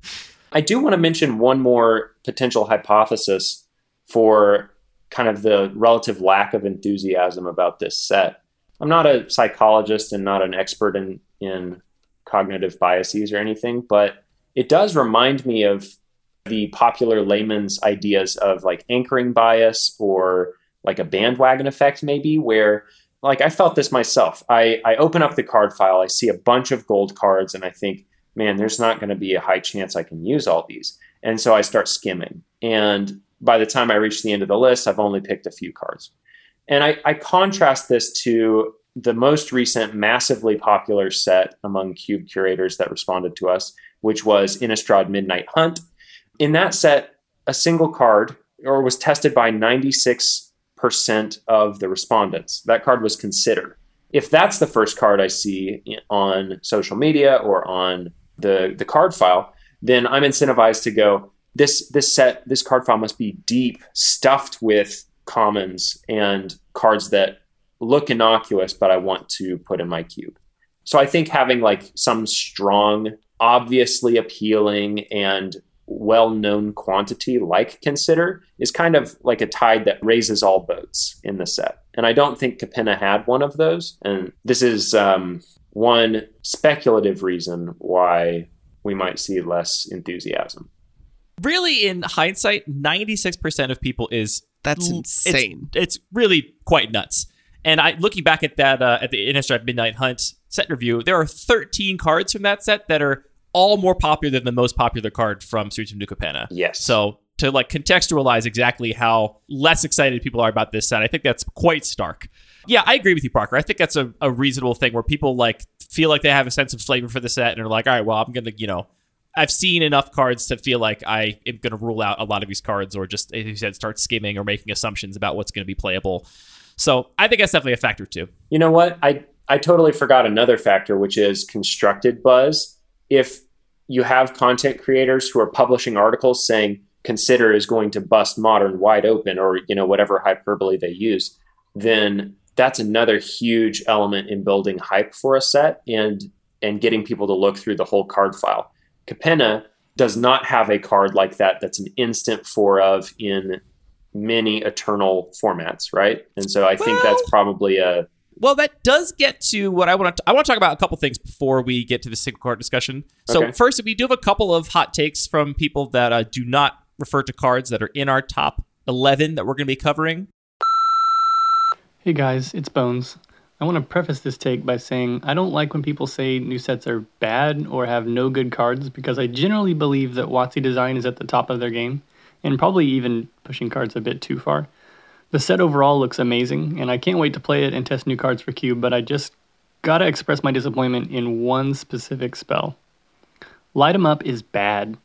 [laughs] I do want to mention one more potential hypothesis for kind of the relative lack of enthusiasm about this set. I'm not a psychologist and not an expert in, in cognitive biases or anything, but it does remind me of the popular layman's ideas of like anchoring bias or like a bandwagon effect, maybe, where like I felt this myself. I, I open up the card file, I see a bunch of gold cards, and I think, man, there's not going to be a high chance I can use all these. And so I start skimming. And by the time I reach the end of the list, I've only picked a few cards. And I, I contrast this to the most recent massively popular set among cube curators that responded to us, which was Innistrad Midnight Hunt. In that set, a single card or was tested by 96% of the respondents. That card was considered. If that's the first card I see on social media or on the, the card file, then I'm incentivized to go, this this set, this card file must be deep, stuffed with commons and cards that look innocuous, but I want to put in my cube. So I think having like some strong, obviously appealing and well-known quantity like consider is kind of like a tide that raises all boats in the set. And I don't think Capenna had one of those. And this is um, one speculative reason why we might see less enthusiasm. Really, in hindsight, 96% of people is That's insane. It's, it's really quite nuts. And I looking back at that uh, at the Innistrad Midnight Hunt set review, there are 13 cards from that set that are all more popular than the most popular card from Streets of New Capenna. Yes. So to like contextualize exactly how less excited people are about this set, I think that's quite stark. Yeah, I agree with you, Parker. I think that's a, a reasonable thing where people like feel like they have a sense of flavor for the set and are like, all right, well, I'm gonna, you know, I've seen enough cards to feel like I am gonna rule out a lot of these cards or just as you said, start skimming or making assumptions about what's gonna be playable. So I think that's definitely a factor too. You know what? I I totally forgot another factor, which is constructed buzz. If you have content creators who are publishing articles saying consider is going to bust modern wide open or you know whatever hyperbole they use, then that's another huge element in building hype for a set and and getting people to look through the whole card file. Capenna does not have a card like that that's an instant four of in many eternal formats, right? And so I think that's probably a Well, that does get to what I want to. I want to talk about a couple things before we get to the single card discussion. So Okay. first, we do have a couple of hot takes from people that uh, do not refer to cards that are in our top eleven that we're going to be covering. Hey guys, it's Bones. I want to preface this take by saying I don't like when people say new sets are bad or have no good cards because I generally believe that WotC design is at the top of their game and probably even pushing cards a bit too far. The set overall looks amazing, and I can't wait to play it and test new cards for Cube, but I just gotta express my disappointment in one specific spell. Light 'em Up is bad.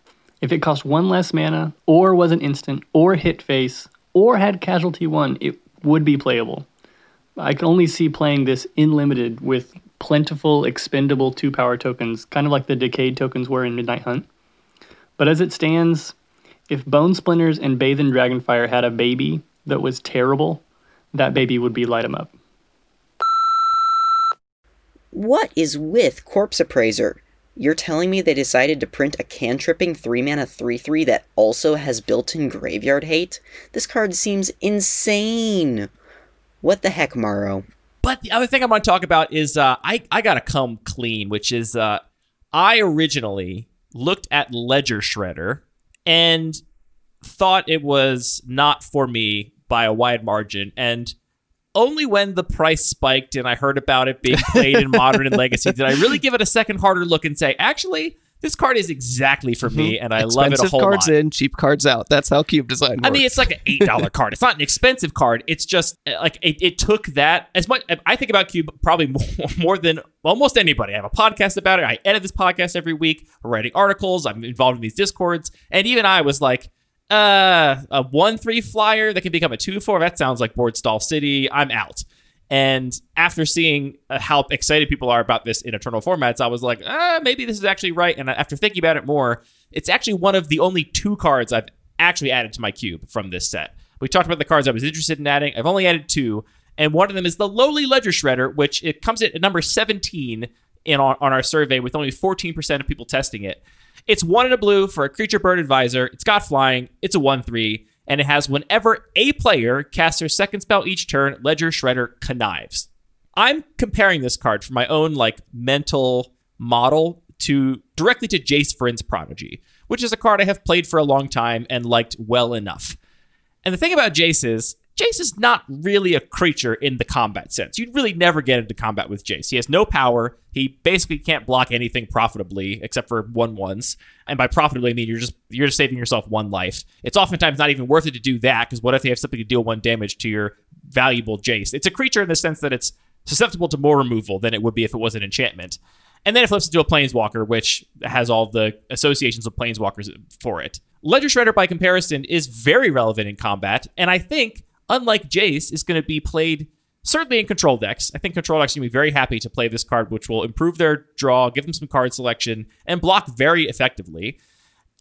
If it cost one less mana, or was an instant, or hit face, or had casualty one, it would be playable. I can only see playing this in limited with plentiful expendable two power tokens, kind of like the decayed tokens were in Midnight Hunt. But as it stands, if Bone Splinters and Bathe in Dragonfire had a baby that was terrible, that baby would be Light 'em Up. What is with Corpse Appraiser? You're telling me they decided to print a cantripping 3 mana 3 3 that also has built in graveyard hate? This card seems insane. What the heck, Morrow? But the other thing I want to talk about is uh, I I gotta come clean, which is uh, I originally looked at Ledger Shredder and thought it was not for me by a wide margin, and only when the price spiked and I heard about it being played in [laughs] Modern and Legacy did I really give it a second harder look and say, actually, this card is exactly for me, and I love it a Expensive whole cards lot. in, cheap cards out. That's how Cube design works. I mean, it's like an eight dollar [laughs] card. It's not an expensive card. It's just uh, like it, it took that as much. I think about Cube probably [laughs] more, more than almost anybody. I have a podcast about it. I edit this podcast every week. I'm writing articles. I'm involved in these discords, and even I was like, uh, a one three flyer that can become a two four. That sounds like board stall city. I'm out. And after seeing uh, how excited people are about this in eternal formats, I was like, uh, maybe this is actually right. And after thinking about it more, it's actually one of the only two cards I've actually added to my cube from this set. We talked about the cards I was interested in adding. I've only added two, and one of them is the lowly Ledger Shredder, which it comes at number 17 in on, on our survey with only 14% of people testing it. It's one in a blue for a creature bird advisor. It's got flying. It's a 1 3 and it has whenever a player casts their second spell each turn, Ledger Shredder connives. I'm comparing this card for my own like mental model to directly to Jace Vryn's Prodigy, which is a card I have played for a long time and liked well enough. And the thing about Jace is Jace is not really a creature in the combat sense. You'd really never get into combat with Jace. He has no power. He basically can't block anything profitably except for one ones. And by profitably, I mean you're just you're just saving yourself one life. It's oftentimes not even worth it to do that because what if they have something to deal one damage to your valuable Jace? It's a creature in the sense that it's susceptible to more removal than it would be if it was an enchantment. And then it flips into a Planeswalker, which has all the associations of Planeswalkers for it. Ledger Shredder, by comparison, is very relevant in combat, and I think unlike Jace, is going to be played certainly in control decks. I think control decks are going to be very happy to play this card, which will improve their draw, give them some card selection, and block very effectively.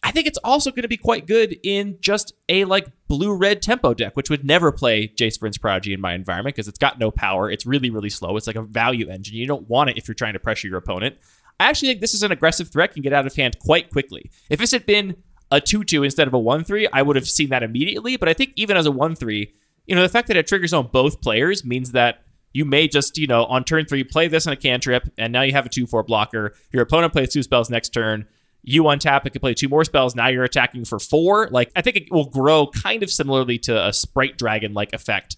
I think it's also going to be quite good in just a like blue red tempo deck, which would never play Jace Vryn's Prodigy in my environment because it's got no power. It's really, really slow. It's like a value engine. You don't want it if you're trying to pressure your opponent. I actually think this is an aggressive threat, can get out of hand quite quickly. If this had been a 2 2 instead of a 1 3, I would have seen that immediately. But I think even as a 1 3, you know, the fact that it triggers on both players means that you may just, you know, on turn three, play this on a cantrip, and now you have a 2 4 blocker. Your opponent plays two spells next turn. You untap it, can play two more spells. Now you're attacking for four. Like, I think it will grow kind of similarly to a Sprite Dragon like effect.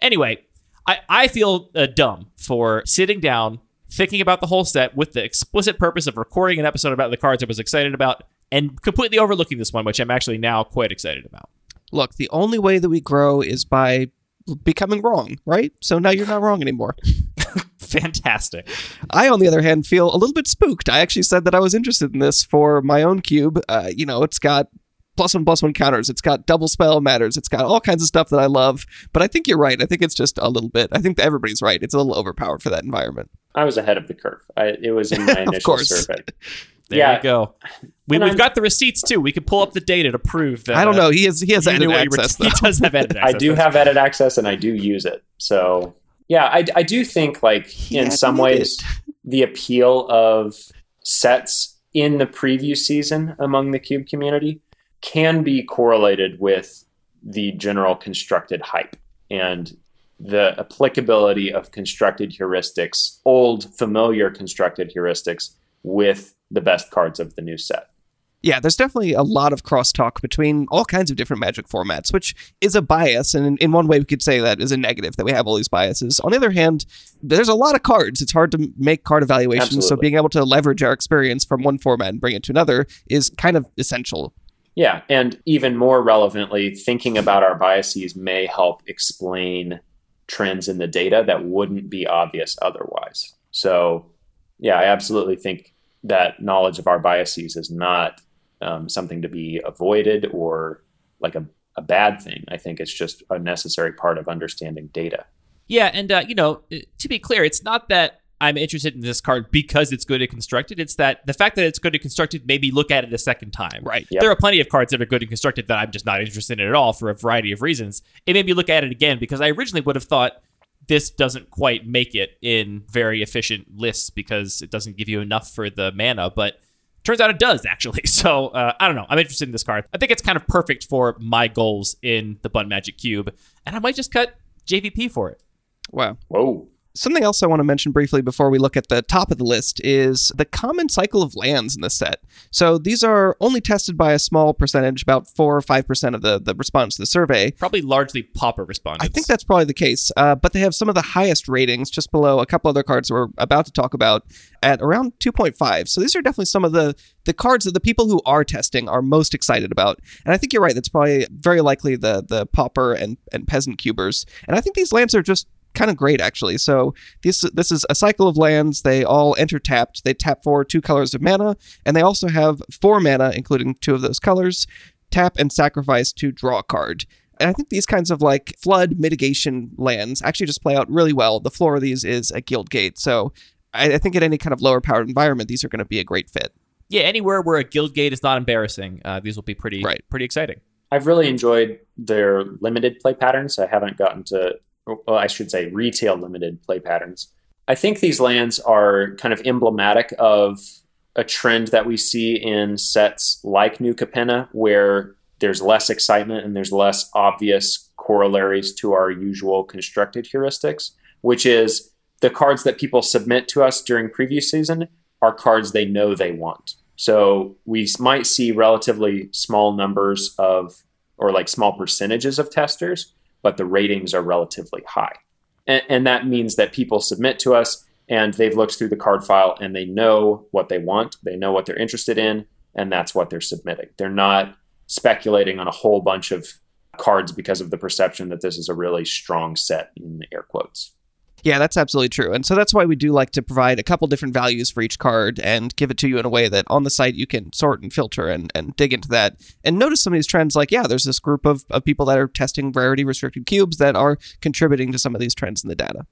Anyway, I, I feel uh, dumb for sitting down, thinking about the whole set with the explicit purpose of recording an episode about the cards I was excited about, and completely overlooking this one, which I'm actually now quite excited about. Look, the only way that we grow is by becoming wrong, right? So now you're not wrong anymore. [laughs] Fantastic. I, on the other hand, feel a little bit spooked. I actually said that I was interested in this for my own cube. Uh, you know, it's got plus one plus one counters. It's got double spell matters. It's got all kinds of stuff that I love. But I think you're right. I think it's just a little bit. I think that everybody's right. It's a little overpowered for that environment. I was ahead of the curve. I, it was in my [laughs] initial course. survey. There Yeah. you go. We, And we've I'm- got the receipts too. We can pull up the data to prove that. I don't uh, know. He has he has edit knew what you were- access [laughs] He does have edit [laughs] access. I do have edit access and I do use it. So yeah, I, I do think like in some admitted. ways the appeal of sets in the preview season among the cube community can be correlated with the general constructed hype and the applicability of constructed heuristics, old familiar constructed heuristics with the best cards of the new set. Yeah, there's definitely a lot of crosstalk between all kinds of different magic formats, which is a bias. And in, in one way, we could say that is a negative that we have all these biases. On the other hand, there's a lot of cards. It's hard to make card evaluations. So being able to leverage our experience from one format and bring it to another is kind of essential. Yeah, and even more relevantly, thinking about our biases may help explain trends in the data that wouldn't be obvious otherwise. So, yeah, I absolutely think that knowledge of our biases is not um, something to be avoided or like a, a bad thing. I think it's just a necessary part of understanding data. Yeah, and uh, you know, to be clear, it's not that I'm interested in this card because it's good and constructed. It's that the fact that it's good and constructed made me look at it a second time. Right. Yep. There are plenty of cards that are good and constructed that I'm just not interested in at all for a variety of reasons. It made me look at it again because I originally would have thought this doesn't quite make it in very efficient lists because it doesn't give you enough for the mana, but turns out it does actually. [laughs] So uh, I don't know. I'm interested in this card. I think it's kind of perfect for my goals in the Bun Magic Cube, and I might just cut JVP for it. Wow. Whoa. Something else I want to mention briefly before we look at the top of the list is the common cycle of lands in this set. So these are only tested by a small percentage, about 4 or 5% of the, the respondents to the survey. Probably largely Pauper respondents. I think that's probably the case, uh, but they have some of the highest ratings, just below a couple other cards we're about to talk about, at around 2.5. So these are definitely some of the the cards that the people who are testing are most excited about. And I think you're right. That's probably very likely the the pauper and and peasant cubers. And I think these lands are just kind of great actually. So this this is a cycle of lands. They all enter tapped. They tap for two colors of mana, and they also have four mana, including two of those colors. Tap and sacrifice to draw a card. And I think these kinds of like flood mitigation lands actually just play out really well. The floor of these is a guild gate, so I, I think in any kind of lower powered environment, these are going to be a great fit. yeah, anywhere where a guild gate is not embarrassing, uh, these will be pretty Right. pretty exciting. I've really enjoyed their limited play patterns. I haven't gotten to, well, I should say, retail limited play patterns. I think these lands are kind of emblematic of a trend that we see in sets like New Capenna, where there's less excitement and there's less obvious corollaries to our usual constructed heuristics, which is the cards that people submit to us during preview season are cards they know they want. So we might see relatively small numbers of, or like small percentages of testers, but the ratings are relatively high. And, and that means that people submit to us and they've looked through the card file and they know what they want, they know what they're interested in, and that's what they're submitting. They're not speculating on a whole bunch of cards because of the perception that this is a really strong set in air quotes. Yeah, that's absolutely true. And so that's why we do like to provide a couple different values for each card and give it to you in a way that on the site you can sort and filter and, and dig into that and notice some of these trends like, yeah, there's this group of, of people that are testing rarity restricted cubes that are contributing to some of these trends in the data.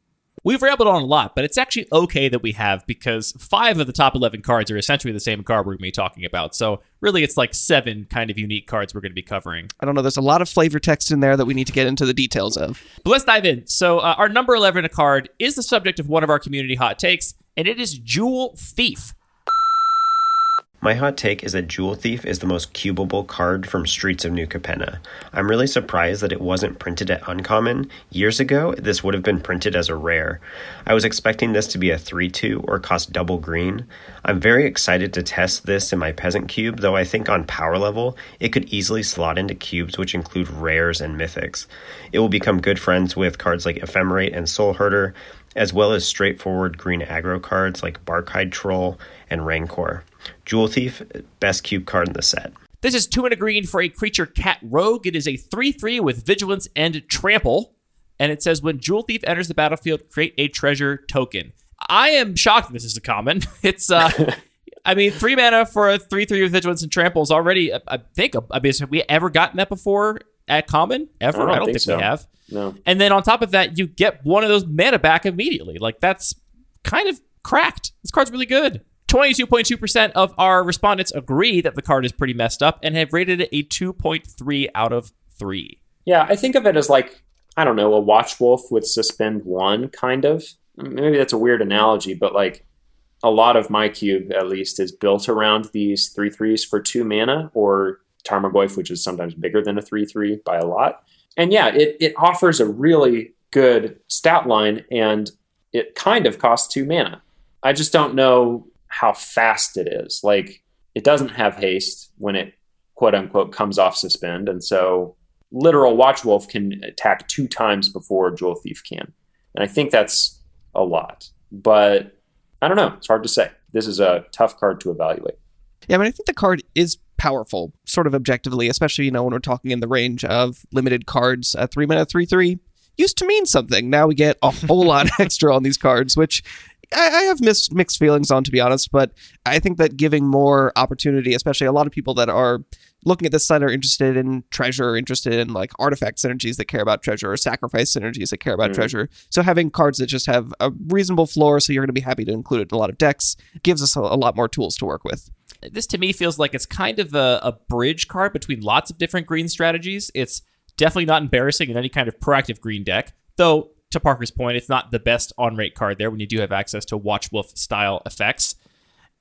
We've rambled on a lot, but it's actually okay that we have because five of the top 11 cards are essentially the same card we're going to be talking about. So really, it's like seven kind of unique cards we're going to be covering. I don't know, there's a lot of flavor text in there that we need to get into the details of. But let's dive in. So uh, our number 11 card is the subject of one of our community hot takes, and it is Jewel Thief. My hot take is that Jewel Thief is the most cubable card from Streets of New Capenna. I'm really surprised that it wasn't printed at Uncommon. Years ago, this would have been printed as a rare. I was expecting this to be a 3 2 or cost double green. I'm very excited to test this in my Peasant Cube, though I think on power level, it could easily slot into cubes which include rares and mythics. It will become good friends with cards like Ephemerate and Soul Herder, as well as straightforward green aggro cards like Barkhide Troll and Rancor. Jewel Thief, best cube card in the set. This is two and a green for a creature cat rogue. It is a 3 3 with vigilance and trample. And it says when Jewel Thief enters the battlefield, create a treasure token. I am shocked this is a common. [laughs] It's, uh, I mean, three mana for a 3 3 with vigilance and trample is already, I- I think, I mean, have we ever gotten that before at common? Ever? I don't I don't think think, so. we have. No. And then on top of that, you get one of those mana back immediately. Like that's kind of cracked. This card's really good. 22.2% of our respondents agree that the card is pretty messed up and have rated it a 2.3 out of 3. Yeah, I think of it as like, I don't know, a watch wolf with suspend one, kind of. Maybe that's a weird analogy, but like a lot of my cube, at least, is built around these three threes for two mana, or Tarmogoyf, which is sometimes bigger than a three three by a lot. And yeah, it, it offers a really good stat line, and it kind of costs two mana. I just don't know how fast it is. Like, it doesn't have haste when it quote unquote comes off suspend, and so literal Watch Wolf can attack two times before Jewel Thief can, and I think that's a lot. But I don't know; it's hard to say. This is a tough card to evaluate. Yeah, I mean, I think the card is powerful, sort of objectively, especially you know when we're talking in the range of limited cards. A three mana three three used to mean something. Now we get a whole [laughs] lot extra on these cards, which I, I have mis- mixed feelings on, to be honest. But I think that giving more opportunity, especially a lot of people that are looking at this site are interested in treasure, interested in like artifact synergies that care about treasure, or sacrifice synergies that care about Mhm. treasure. So having cards that just have a reasonable floor, so you're going to be happy to include it in a lot of decks, gives us a, a lot more tools to work with. This to me feels like it's kind of a, a bridge card between lots of different green strategies. It's definitely not embarrassing in any kind of proactive green deck, though. To Parker's point, it's not the best on rate card there when you do have access to Watch Wolf style effects.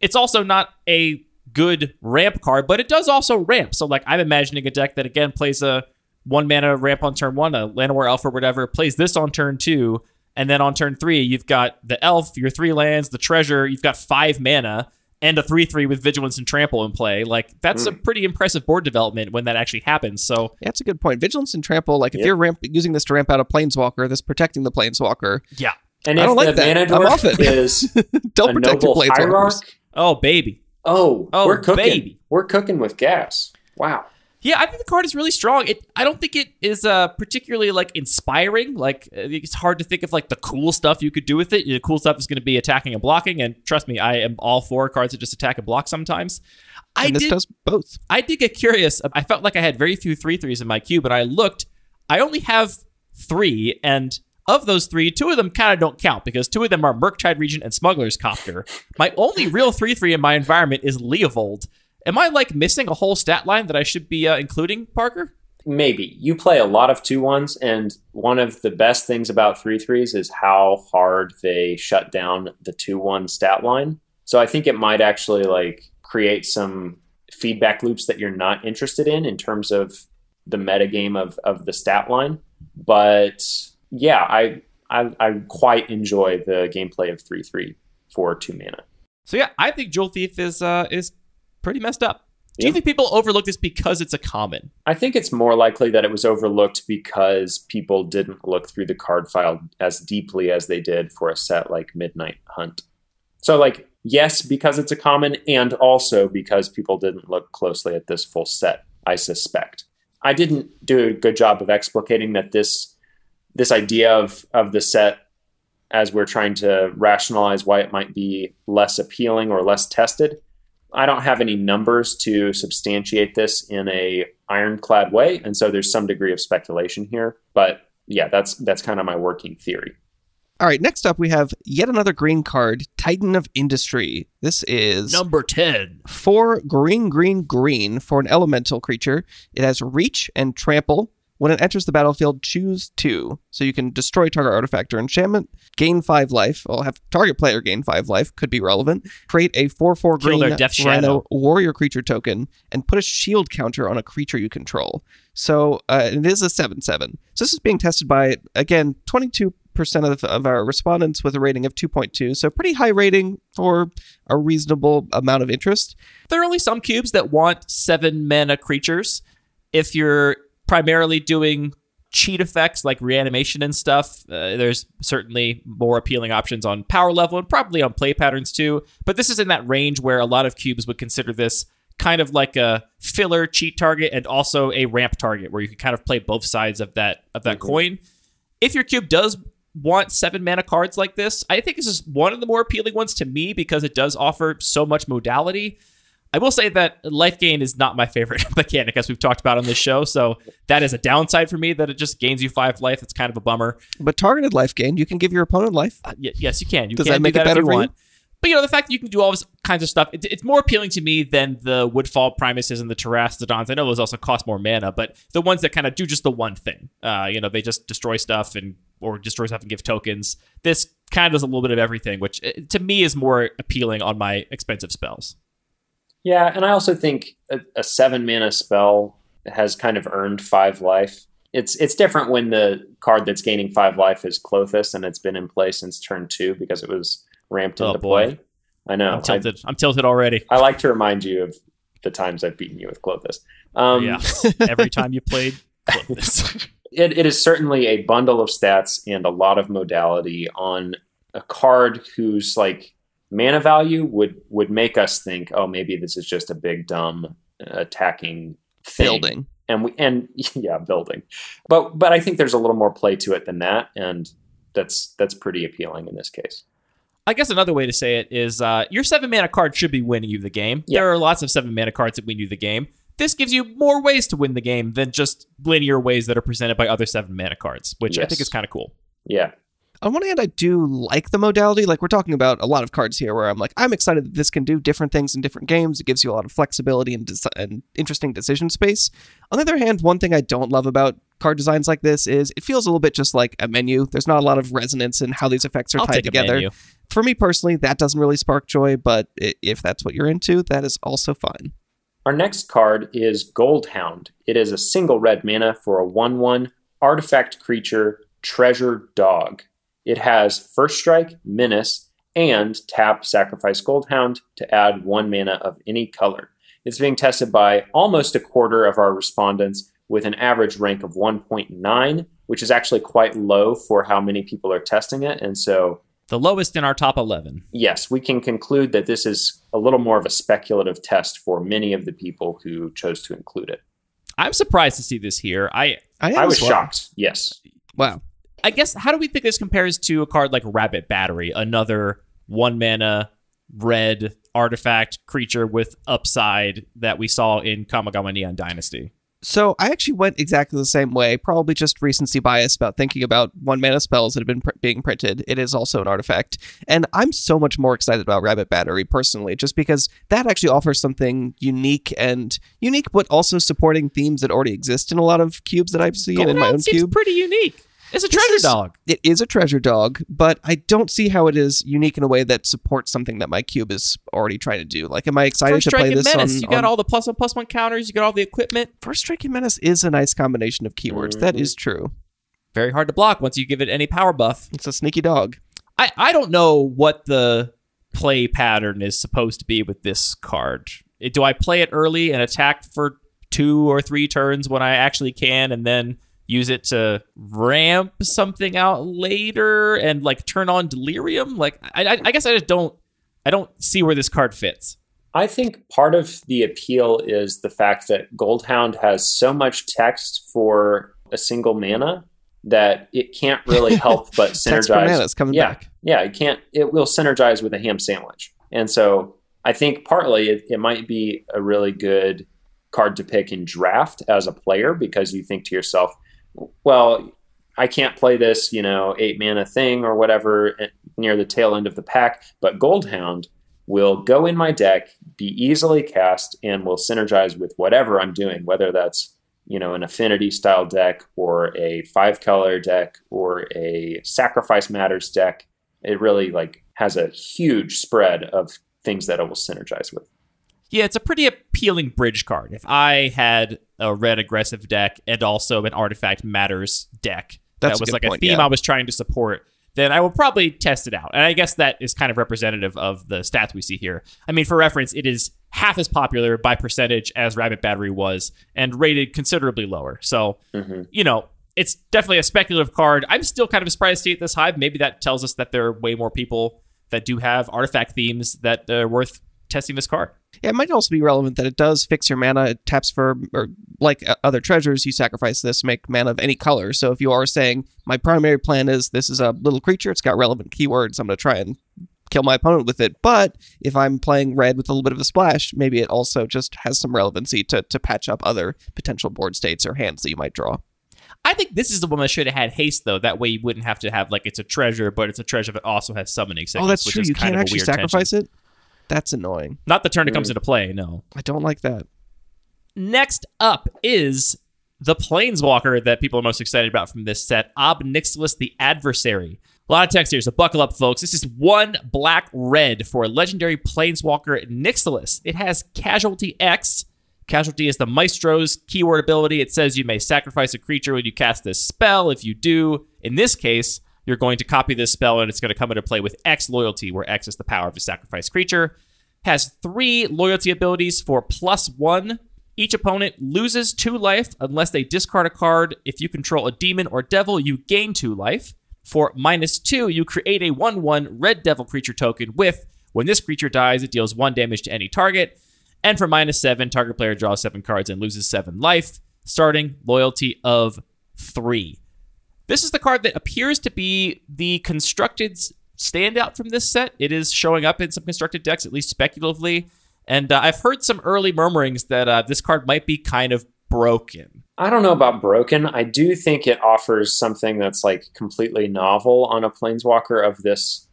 It's also not a good ramp card, but it does also ramp. So, like, I'm imagining a deck that again plays a one mana ramp on turn one, a Llanowar Elf or whatever, plays this on turn two, and then on turn three, you've got the Elf, your three lands, the treasure, you've got five mana, and a 3 3 with Vigilance and Trample in play. Like, that's a hmm. pretty impressive board development when that actually happens. So, Yeah, that's a good point. Vigilance and trample, like if Yep. you're ramp- using this to ramp out a planeswalker, this protecting the planeswalker. yeah. And I if don't like the that. mana I'm dwarf off it. is [laughs] Don't a protect your noble planeswalkers. hierarch, Oh, baby. oh, Oh, we're cooking. baby. We're cooking with gas. Wow. Yeah, I think the card is really strong. It I don't think it is uh particularly like inspiring. Like uh, it's hard to think of like the cool stuff you could do with it. The cool stuff is going to be attacking and blocking, and trust me, I am all for cards that just attack and block sometimes. I And this did, does both. I did get curious. I felt like I had very few three threes in my queue, but I looked. I only have three, and of those three, two of them kind of don't count because two of them are Murktide Regent and Smuggler's Copter. My only real three three in my environment is Leovold. Am I like missing a whole stat line that I should be uh, including, Parker? Maybe. You play a lot of two ones, and one of the best things about three threes is how hard they shut down the two one stat line. So I think it might actually like create some feedback loops that you're not interested in in terms of the metagame of, of the stat line. But yeah, I, I I quite enjoy the gameplay of three three for two mana. So yeah, I think Jewel Thief is uh is pretty messed up. Do you think people overlook this because it's a common? I think it's more likely that it was overlooked because people didn't look through the card file as deeply as they did for a set like Midnight Hunt. So, like, yes, because it's a common, and also because people didn't look closely at this full set, I suspect. I didn't do a good job of explicating that this this idea of of the set as we're trying to rationalize why it might be less appealing or less tested. I don't have any numbers to substantiate this in a ironclad way, and so there's some degree of speculation here. But yeah, that's that's kind of my working theory. All right, next up we have yet another green card, Titan of Industry. This is Number 10. four green, green, green for an elemental creature. It has reach and trample. When it enters the battlefield, choose two. So you can destroy target artifact or enchantment, gain five life. Well, have target player gain five life, could be relevant. Create a 4 4 Kill green rhino Shadow. warrior creature token and put a shield counter on a creature you control. So uh, it is a 7 7. So this is being tested by, again, 22% of, of our respondents with a rating of 2.2. So pretty high rating for a reasonable amount of interest. There are only some cubes that want seven mana creatures. If you're primarily doing cheat effects like reanimation and stuff, uh, there's certainly more appealing options on power level and probably on play patterns too. But this is in that range where a lot of cubes would consider this kind of like a filler cheat target and also a ramp target where you can kind of play both sides of that of that coin. If your cube does want seven mana cards like this, I think this is one of the more appealing ones to me because it does offer so much modality. I will say that life gain is not my favorite [laughs] mechanic, as we've talked about on this show. So that is a downside for me that it just gains you five life. It's kind of a bummer. But targeted life gain, you can give your opponent life. Uh, y- yes, you can. You Does can that make do it better if you for you? But you know the fact that you can do all this kinds of stuff, it, it's more appealing to me than the Woodfall Primuses and the Terrastodons. I know those also cost more mana, but the ones that kind of do just the one thing, uh, you know, they just destroy stuff and or destroy stuff and give tokens. This kind of does a little bit of everything, which uh, to me is more appealing on my expensive spells. Yeah, and I also think a, a seven mana spell has kind of earned five life. It's it's different when the card that's gaining five life is Klothys and it's been in play since turn two because it was ramped Oh, into boy. play. I know. I'm tilted. I, am tilted already. I like to remind you of the times I've beaten you with Klothys. Um, yeah. [laughs] Every time you played Klothys. [laughs] it, it is certainly a bundle of stats and a lot of modality on a card whose like mana value would would make us think, oh, maybe this is just a big dumb attacking thing. building. And we and [laughs] yeah, building. But but I think there's a little more play to it than that, and that's that's pretty appealing in this case. I guess another way to say it is uh, your seven mana card should be winning you the game. Yeah. There are lots of seven mana cards that win you the game. This gives you more ways to win the game than just linear ways that are presented by other seven mana cards, which I think is kind of cool. Yeah. On one hand, I do like the modality. Like we're talking about a lot of cards here, where I'm like, I'm excited that this can do different things in different games. It gives you a lot of flexibility and, des- and interesting decision space. On the other hand, one thing I don't love about card designs like this is it feels a little bit just like a menu. There's not a lot of resonance in how these effects are I'll tied take a together. menu. For me personally, that doesn't really spark joy. But if that's what you're into, that is also fine. Our next card is Goldhound. It is a single red mana for a 1 1 artifact creature, treasure dog. It has first strike, menace, and tap sacrifice Goldhound to add one mana of any color. It's being tested by almost a quarter of our respondents with an average rank of 1.9, which is actually quite low for how many people are testing it. And so The lowest in our top 11. yes, we can conclude that this is a little more of a speculative test for many of the people who chose to include it. I'm surprised to see this here. I I, I was well. shocked. Yes. Wow. I guess how do we think this compares to a card like Rabbit Battery, another one mana red artifact creature with upside that we saw in Kamigawa Neon Dynasty? So I actually went exactly the same way. Probably just recency bias about thinking about one mana spells that have been pr- being printed. It is also an artifact, and I'm so much more excited about Rabbit Battery personally, just because that actually offers something unique and unique, but also supporting themes that already exist in a lot of cubes that I've seen in my own cube. pretty unique. It's a treasure is- dog. It is a treasure dog, but I don't see how it is unique in a way that supports something that my cube is already trying to do. Like, am I excited First to play this menace. on? you got on- all the plus one plus one counters. You got all the equipment. First Strike and Menace is a nice combination of keywords. That is mm-hmm. true. Very hard to block once you give it any power buff. It's a sneaky dog. I, I don't know what the play pattern is supposed to be with this card. It- Do I play it early and attack for two or three turns when I actually can, and then use it to ramp something out later and like turn on delirium? Like I, I, I guess I just don't I don't see where this card fits. I think part of the appeal is the fact that Goldhound has so much text for a single mana that it can't really [laughs] help but synergize. mana is coming yeah, back. yeah, it can't. It will synergize with a ham sandwich, and so I think partly it, it might be a really good card to pick in draft as a player because you think to yourself, well, I can't play this, you know, eight mana thing or whatever eh, near the tail end of the pack, but Goldhound will go in my deck, be easily cast, and will synergize with whatever I'm doing, whether that's you know an affinity style deck or a five color deck or a sacrifice matters deck. It really like has a huge spread of things that it will synergize with. Yeah, it's a pretty appealing bridge card. If I had a red aggressive deck and also an artifact matters deck That's that was good like point, a theme yeah. I was trying to support, then I will probably test it out. And I guess that is kind of representative of the stats we see here. I mean, for reference, it is half as popular by percentage as Rabbit Battery was and rated considerably lower. So, mm-hmm. you know, it's definitely a speculative card. I'm still kind of surprised to see it this high. Maybe that tells us that there are way more people that do have artifact themes that are worth testing this card. Yeah, it might also be relevant that it does fix your mana. It taps for, or like uh, other treasures, you sacrifice this, make mana of any color. So if you are saying, my primary plan is this is a little creature, it's got relevant keywords, I'm going to try and kill my opponent with it. But if I'm playing red with a little bit of a splash, maybe it also just has some relevancy to, to patch up other potential board states or hands that you might draw. I think this is the one that should have had haste though. That way you wouldn't have to have like it's a treasure, but it's a treasure that also has summoning sickness. oh, that's which true. is You can't actually sacrifice tension. it. That's annoying. Not the turn it comes into play. No. I don't like that. Next up is the Planeswalker that people are most excited about from this set, Ob Nixilis the Adversary. A lot of text here, so buckle up, folks. This is one black red for legendary Planeswalker Nixilis. It has Casualty X. Casualty is the Maestro's keyword ability. It says you may sacrifice a creature when you cast this spell. If you do, in this case, You're going to copy this spell, and it's going to come into play with X loyalty, where X is the power of the sacrificed creature. Has three loyalty abilities for plus one. Each opponent loses two life unless they discard a card. If you control a demon or devil, you gain two life. For minus two, you create a 1 1 red devil creature token with when this creature dies, it deals one damage to any target. And for minus seven, target player draws seven cards and loses seven life, starting loyalty of three. This is the card that appears to be the constructed standout from this set. It is showing up in some constructed decks, at least speculatively. And uh, I've heard some early murmurings that uh, this card might be kind of broken. I don't know about broken. I do think it offers something that's like completely novel on a planeswalker of this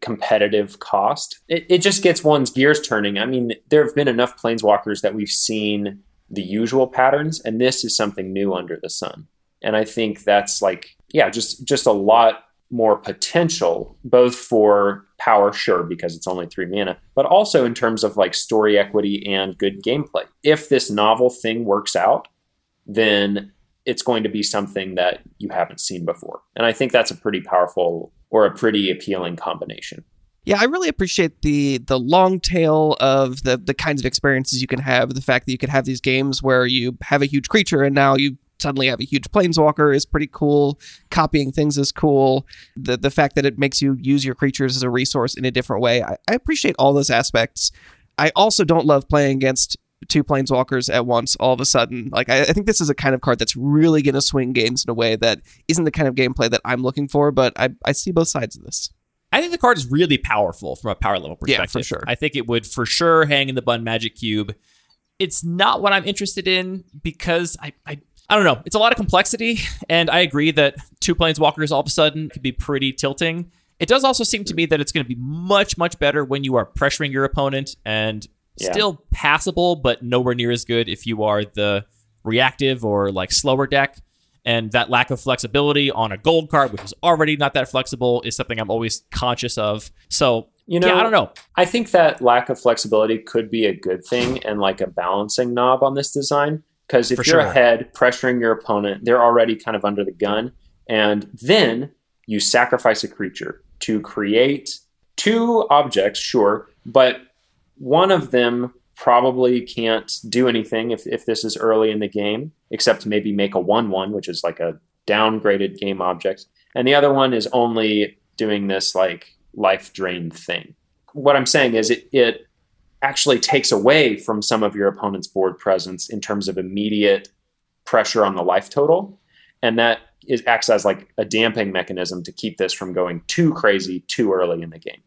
competitive cost. It, it just gets one's gears turning. I mean, there have been enough planeswalkers that we've seen the usual patterns, and this is something new under the sun. And I think that's like, yeah, just just a lot more potential, both for power, sure, because it's only three mana, but also in terms of like story equity and good gameplay. If this novel thing works out, then it's going to be something that you haven't seen before. And I think that's a pretty powerful or a pretty appealing combination. Yeah, I really appreciate the the long tail of the the kinds of experiences you can have. The fact that you could have these games where you have a huge creature and now you suddenly have a huge planeswalker is pretty cool. Copying things is cool. The the fact that it makes you use your creatures as a resource in a different way. I, I appreciate all those aspects. I also don't love playing against two planeswalkers at once all of a sudden. Like I, I think this is a kind of card that's really going to swing games in a way that isn't the kind of gameplay that I'm looking for. But I I see both sides of this. I think the card is really powerful from a power level perspective. Yeah, for sure. I think it would for sure hang in the Bun Magic Cube. It's not what I'm interested in because I, I I don't know. It's a lot of complexity, and I agree that two planeswalkers all of a sudden could be pretty tilting. It does also seem to me that it's going to be much, much better when you are pressuring your opponent and Yeah. still passable, but nowhere near as good if you are the reactive or like slower deck. And that lack of flexibility on a gold card, which is already not that flexible, is something I'm always conscious of. So, You know, yeah, I don't know. I think that lack of flexibility could be a good thing and like a balancing knob on this design. Because if For you're sure. ahead, pressuring your opponent, they're already kind of under the gun. And then you sacrifice a creature to create two objects, sure, but one of them probably can't do anything if, if this is early in the game, except maybe make a 1 1, which is like a downgraded game object. And the other one is only doing this like life drain thing. What I'm saying is it, it actually takes away from some of your opponent's board presence in terms of immediate pressure on the life total. And that is, acts as like a damping mechanism to keep this from going too crazy too early in the game.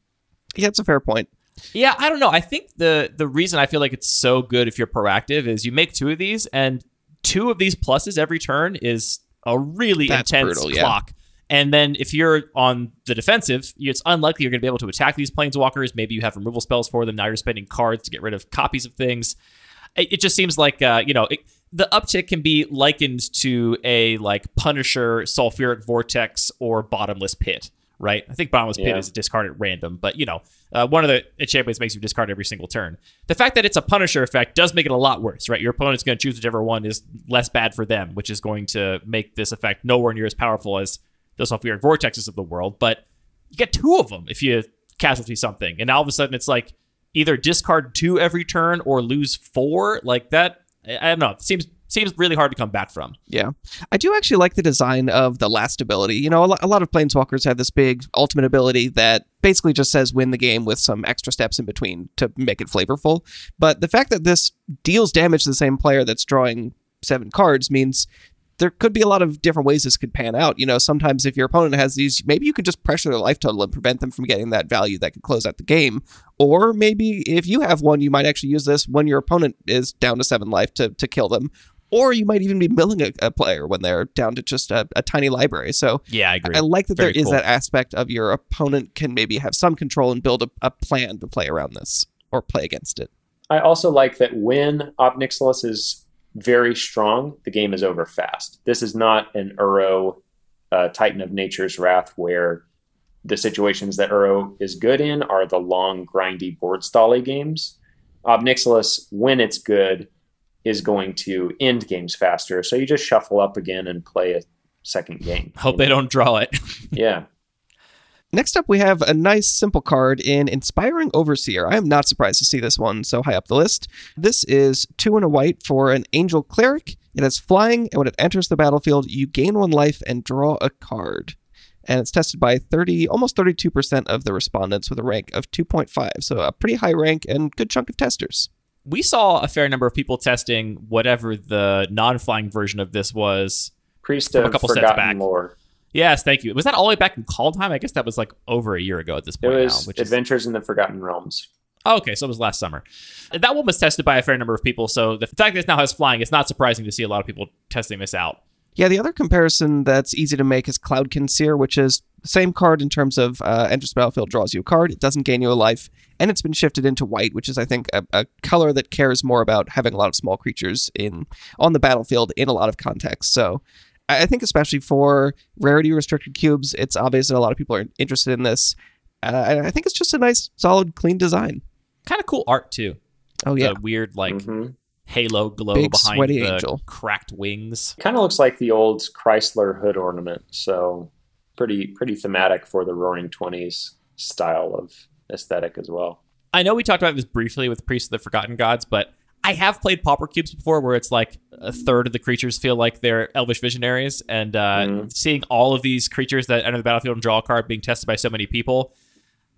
Yeah, it's a fair point. Yeah, I don't know. I think the the reason I feel like it's so good if you're proactive is you make two of these, and two of these pluses every turn is a really That's intense brutal, yeah. And then if you're on the defensive, it's unlikely you're going to be able to attack these planeswalkers. Maybe you have removal spells for them. Now you're spending cards to get rid of copies of things. It, it just seems like uh, you know it, the uptick can be likened to a like Punisher, Sulfuric Vortex, or Bottomless Pit. Right? I think Bottomless Pit Yeah. is discard at random, but you know, uh, one of the enchantments makes you discard every single turn. The fact that it's a Punisher effect does make it a lot worse, right? Your opponent's going to choose whichever one is less bad for them, which is going to make this effect nowhere near as powerful as the Sulfuric Vortexes of the world. But you get two of them if you casualty something, and all of a sudden it's like either discard two every turn or lose four. Like that, I don't know. It seems seems really hard to come back from. Yeah. I do actually like the design of the last ability. You know, a lot of planeswalkers have this big ultimate ability that basically just says win the game with some extra steps in between to make it flavorful. But the fact that this deals damage to the same player that's drawing seven cards means there could be a lot of different ways this could pan out. You know, sometimes if your opponent has these, maybe you could just pressure their life total and prevent them from getting that value that could close out the game. Or maybe if you have one, you might actually use this when your opponent is down to seven life to, to kill them. Or you might even be milling a, a player when they're down to just a, a tiny library. So Yeah, I agree. I like that Very there is cool. that aspect of your opponent can maybe have some control and build a, a plan to play around this or play against it. I also like that when Ob Nixilis is very strong, the game is over fast. This is not an Uro uh, Titan of Nature's Wrath where the situations that Uro is good in are the long, grindy board stally games. Ob Nixilis, when it's good, is going to end games faster. So you just shuffle up again and play a second game. Hope they don't draw it. Yeah. Next up, we have a nice simple card in Inspiring Overseer. I am not surprised to see this one so high up the list. This is two and a white for an Angel Cleric. It has flying, and when it enters the battlefield, you gain one life and draw a card. And it's tested by 30, almost 32% of the respondents with a rank of 2.5. So a pretty high rank and good chunk of testers. We saw a fair number of people testing whatever the non-flying version of this was. Priest From a of couple sets Forgotten back. Lore. Yes, thank you. Was that all the way back in Kaldheim? I guess that was like over a year ago at this point. It point was now. Which is, Adventures in the Forgotten Realms. oh, okay, so it was last summer. That one was tested by a fair number of people. So the fact that it now has flying, it's not surprising to see a lot of people testing this out. Yeah, the other comparison that's easy to make is Cloudkin Seer, which is same card in terms of uh, enters the battlefield, draws you a card. It doesn't gain you a life, and it's been shifted into white, which is, I think, a, a color that cares more about having a lot of small creatures in on the battlefield in a lot of contexts. So, I I think especially for rarity restricted cubes, it's obvious that a lot of people are interested in this. Uh, and I think it's just a nice, solid, clean design. Kind of cool art too. Oh The yeah, weird like Mm-hmm. halo glow Big, behind sweaty the angel. cracked wings. Kind of looks like the old Chrysler hood ornament. So pretty pretty thematic for the Roaring Twenties style of aesthetic as well. I know we talked about this briefly with Priests of the Forgotten Gods, but I have played Pauper Cubes before where it's like a third of the creatures feel like they're elvish visionaries. And uh, Mhm. seeing all of these creatures that enter the battlefield and draw a card being tested by so many people,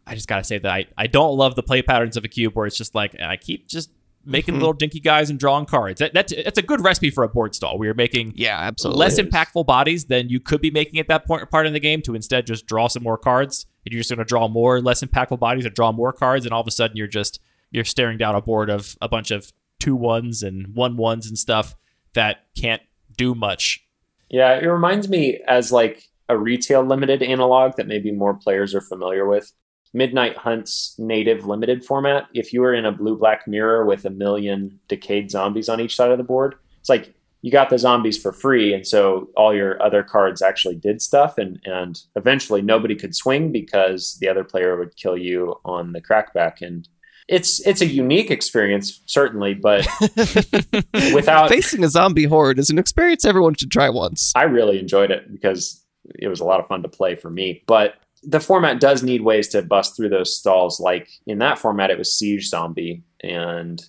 I just got to say that I, I don't love the play patterns of a cube where it's just like, I keep just making Mhm. little dinky guys and drawing cards. That, that's, that's a good recipe for a board stall. We are making yeah, absolutely. less impactful bodies than you could be making at that point part in the game to instead just draw some more cards and you're just going to draw more less impactful bodies or draw more cards and all of a sudden you're just you're staring down a board of a bunch of two ones and one ones and stuff that can't do much Yeah, it reminds me as like a retail limited analog that maybe more players are familiar with. Midnight Hunt's native limited format. If you were in a blue black mirror with a million decayed zombies on each side of the board, it's like you got the zombies for free, and so all your other cards actually did stuff, and and eventually nobody could swing because the other player would kill you on the crackback, and it's it's a unique experience certainly, but [laughs] without Facing a zombie horde is an experience everyone should try once. I really enjoyed it because it was a lot of fun to play for me. But the format does need ways to bust through those stalls. Like in that format, it was Siege Zombie, and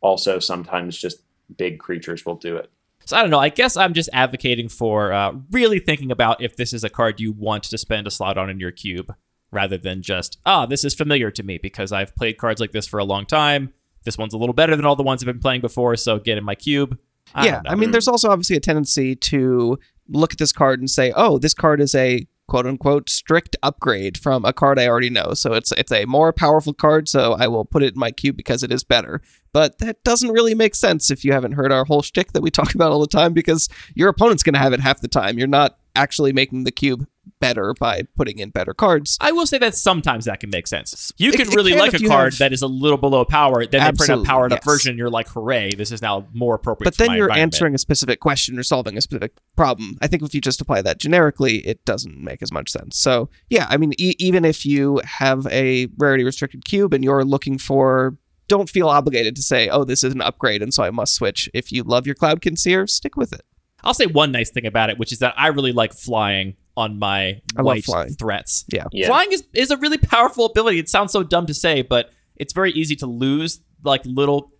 also sometimes just big creatures will do it. so i don't know i guess i'm just advocating for uh, really thinking about if this is a card you want to spend a slot on in your cube rather than just ah this is familiar to me because i've played cards like this for a long time this one's a little better than all the ones i've been playing before so get in my cube I yeah. I mean, there's also obviously a tendency to look at this card and say, "Oh, this card is a quote unquote strict upgrade from a card I already know. So it's it's a more powerful card, so I will put it in my cube because it is better." But that doesn't really make sense if you haven't heard our whole shtick that we [laughs] talk about all the time, because your opponent's going to have it half the time. You're not actually making the cube better by putting in better cards. I will say that sometimes that can make sense. You It- can it really can like a card have- that is a little below power, then they print a powered up version, and you're like, hooray, this is now more appropriate But then you're answering a specific question or solving a specific problem. I think if you just apply that generically, it doesn't make as much sense. So, yeah, I mean, e- even if you have a rarity restricted cube and you're looking for, don't feel obligated to say, oh, this is an upgrade and so I must switch. If you love your Cloudkin Seer, stick with it. I'll say one nice thing about it, which is that I really like flying on my I white flying. threats. Yeah. Yeah. Flying is, is a really powerful ability. It sounds so dumb to say, but it's very easy to lose like little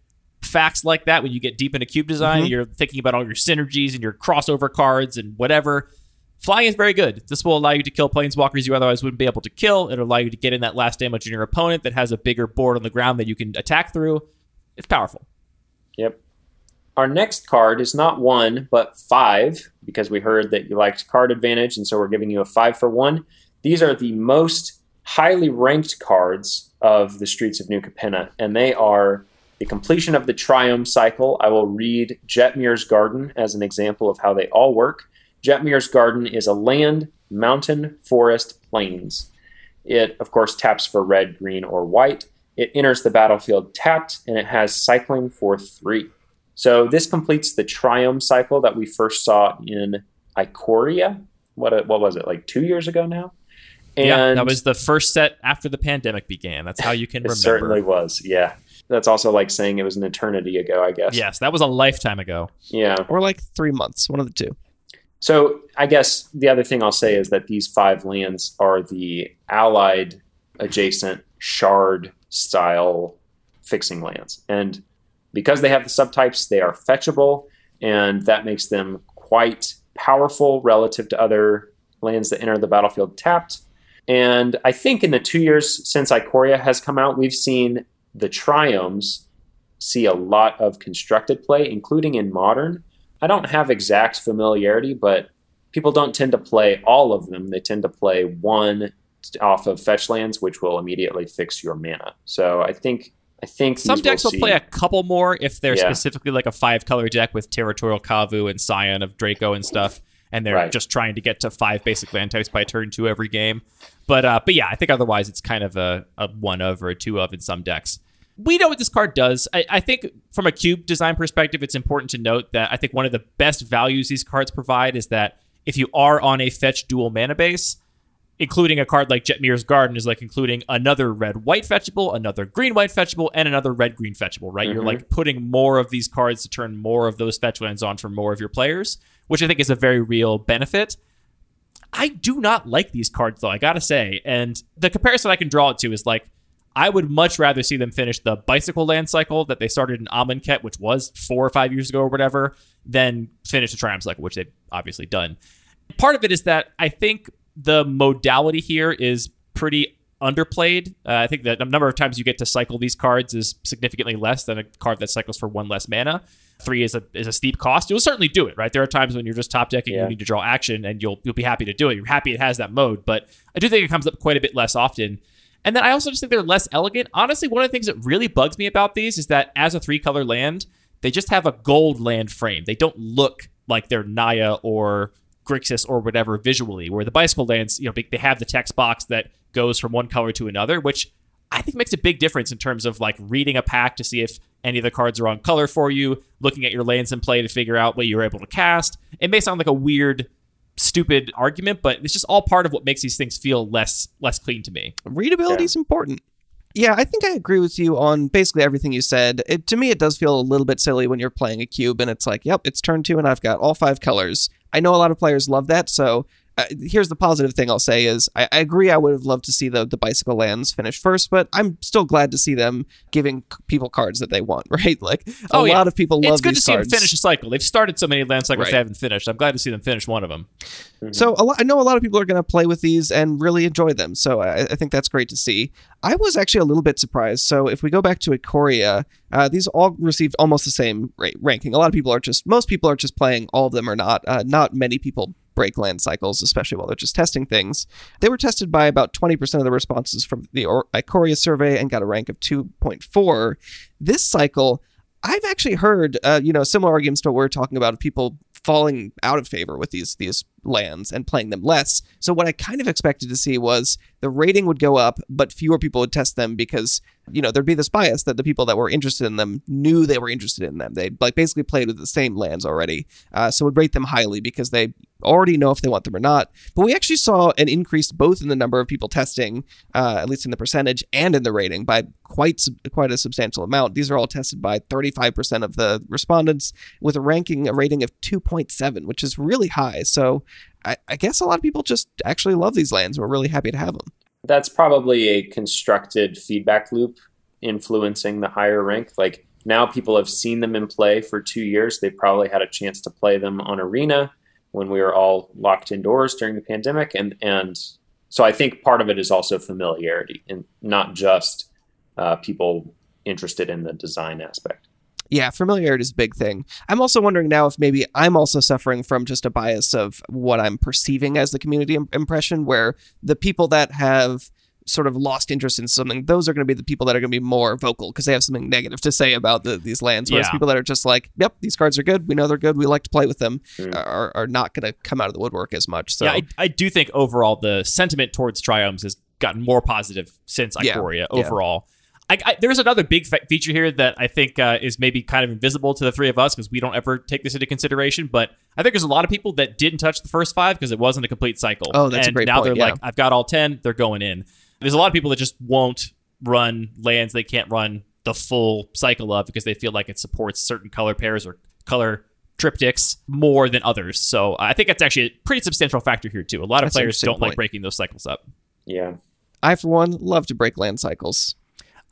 facts like that when you get deep into cube design. Mhm. You're thinking about all your synergies and your crossover cards and whatever. Flying is very good. This will allow you to kill planeswalkers you otherwise wouldn't be able to kill. It'll allow you to get in that last damage on your opponent that has a bigger board on the ground that you can attack through. It's powerful. Yep. Our next card is not one, but five, because we heard that you liked card advantage, and so we're giving you a five for one. These are the most highly ranked cards of the Streets of New Capenna, and they are the completion of the Triome cycle. I will read Jetmir's Garden as an example of how they all work. Jetmir's Garden is a land, mountain, forest, plains. It, of course, taps for red, green, or white. It enters the battlefield tapped, and it has cycling for three. So this completes the Triome cycle that we first saw in Ikoria. What uh, what was it like two years ago now? And yeah, that was the first set after the pandemic began. That's how you can remember it remember. certainly was. Yeah, that's also like saying it was an eternity ago. I guess. Yes, that was a lifetime ago. Yeah. Or like three months, one of the two. So I guess the other thing I'll say is that these five lands are the allied adjacent shard style fixing lands. And because they have the subtypes, they are fetchable, and that makes them quite powerful relative to other lands that enter the battlefield tapped. And I think in the two years since Ikoria has come out, we've seen the triomes see a lot of constructed play, including in modern. I don't have exact familiarity, but people don't tend to play all of them. They tend to play one off of fetch lands, which will immediately fix your mana. So I think I think Some decks will see- play a couple more if they're Yeah. specifically like a five color deck with Territorial Kavu and Scion of Draco and stuff, and they're Right. just trying to get to five basic land types by turn two every game. But uh, but yeah, I think otherwise it's kind of a, a one of or a two of in some decks. We know what this card does. I, I think from a cube design perspective, it's important to note that I think one of the best values these cards provide is that if you are on a fetch dual mana base, including a card like Jetmir's Garden is like including another red white fetchable, another green white fetchable, and another red green fetchable, right? You're Mhm. like putting more of these cards to turn more of those fetch lands on for more of your players, which I think is a very real benefit. I do not like these cards though, I gotta say. And the comparison I can draw it to is like I would much rather see them finish the bicycle land cycle that they started in Amonkhet, which was four or five years ago or whatever, than finish the Triome cycle, which they've obviously done. Part of it is that I think the modality here is pretty underplayed. Uh, I think that the number of times you get to cycle these cards is significantly less than a card that cycles for one less mana. Three is a is a steep cost. You'll certainly do it, right? There are times when you're just top decking, Yeah. you need to draw action, and you'll you'll be happy to do it. You're happy it has that mode, but I do think it comes up quite a bit less often. And then I also just think they're less elegant. Honestly, one of the things that really bugs me about these is that as a three color land, they just have a gold land frame. They don't look like they're Naya or Grixis or whatever visually. Where the bicycle lands, you know, they have the text box that goes from one color to another, which I think makes a big difference in terms of like reading a pack to see if any of the cards are on color for you, looking at your lands in play to figure out what you're able to cast. It may sound like a weird, stupid argument, but it's just all part of what makes these things feel less less clean to me. Readability is important. Yeah, I think I agree with you on basically everything you said. It, to me, it does feel a little bit silly when you're playing a cube and it's like, yep, it's turn two and I've got all five colors. I know a lot of players love that, so uh, here's the positive thing I'll say is I, I agree I would have loved to see the, the bicycle lands finish first, but I'm still glad to see them giving c- people cards that they want, [laughs] right? Like a Oh, yeah. lot of people love it. It's good these to see cards. them finish a cycle. They've started so many land cycles Right. they haven't finished. I'm glad to see them finish one of them. So a lot, I know a lot of people are going to play with these and really enjoy them. So I, I think that's great to see. I was actually a little bit surprised. So if we go back to Ikoria, uh, these all received almost the same rate, ranking. A lot of people are just, most people are just playing all of them or not. Uh, not many people break land cycles, especially while they're just testing things. They were tested by about 20% of the responses from the Ikoria survey and got a rank of 2.4. This cycle, I've actually heard, uh, you know, similar arguments to what we're talking about of people falling out of favor with these these lands and playing them less. So what I kind of expected to see was the rating would go up, but fewer people would test them because you know there'd be this bias that the people that were interested in them knew they were interested in them. They like basically played with the same lands already, uh, so would rate them highly because they already know if they want them or not. But we actually saw an increase both in the number of people testing, uh, at least in the percentage, and in the rating by quite quite a substantial amount. These are all tested by 35% of the respondents with a ranking a rating of 2.7, which is really high. So I, I guess a lot of people just actually love these lands. We're really happy to have them. that's probably a constructed feedback loop influencing the higher rank. Like now people have seen them in play for two years. They've probably had a chance to play them on Arena when we were all locked indoors during the pandemic. And, and so I think part of it is also familiarity and not just uh, people interested in the design aspect. Yeah, familiarity is a big thing. I'm also wondering now if maybe I'm also suffering from just a bias of what I'm perceiving as the community im- impression, where the people that have sort of lost interest in something, those are going to be the people that are going to be more vocal because they have something negative to say about the, these lands. Whereas Yeah. people that are just like, yep, these cards are good. We know they're good. We like to play with them, Mm. are, are not going to come out of the woodwork as much. So yeah, I, I do think overall the sentiment towards Triomes has gotten more positive since Yeah, Ikoria yeah. overall. I, I, there's another big fe- feature here that I think uh, is maybe kind of invisible to the three of us because we don't ever take this into consideration. But I think there's a lot of people that didn't touch the first five because it wasn't a complete cycle. Oh, that's a and great now point, they're yeah. like, I've got all ten, they're going in. There's a lot of people that just won't run lands they can't run the full cycle of because they feel like it supports certain color pairs or color triptychs more than others. So I think that's actually a pretty substantial factor here too. A lot of That's players don't like breaking those cycles up. Yeah. I, for one, love to break land cycles.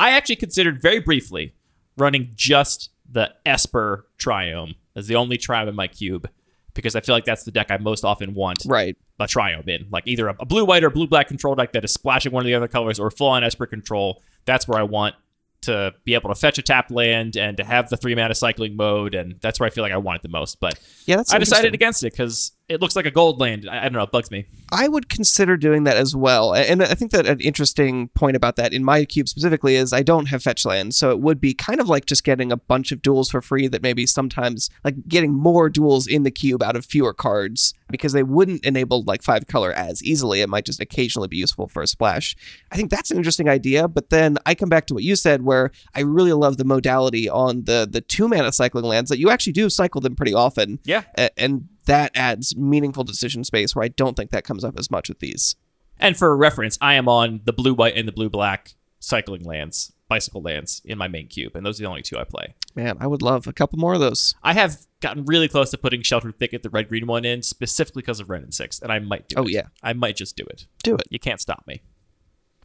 I actually considered very briefly running just the Esper Triome as the only triome in my cube because I feel like that's the deck I most often want Right. a triome in. Like either a, blue white or blue black control deck that is splashing one of the other colors or full on Esper control. That's where I want to be able to fetch a tapped land and to have the three mana cycling mode. And that's where I feel like I want it the most. But Yeah, that's I decided against it because it looks like a gold land. I, I don't know. It bugs me. I would consider doing that as well. And I think that an interesting point about that in my cube specifically is I don't have fetch land. So it would be kind of like just getting a bunch of duals for free that maybe sometimes like getting more duals in the cube out of fewer cards because they wouldn't enable like five color as easily. It might just occasionally be useful for a splash. I think that's an interesting idea. But then I come back to what you said where I really love the modality on the the two mana cycling lands that you actually do cycle them pretty often. Yeah. A- And that adds meaningful decision space where I don't think that comes up as much with these. And for reference, I am on the blue white and the blue black cycling lands, bicycle lands in my main cube. And those are the only two I play. Man, I would love a couple more of those. I have gotten really close to putting Sheltered Thicket, the red green one, in specifically because of Wrenn and Six, and I might do Oh, it. yeah. I might just do it. Do it. You can't stop me.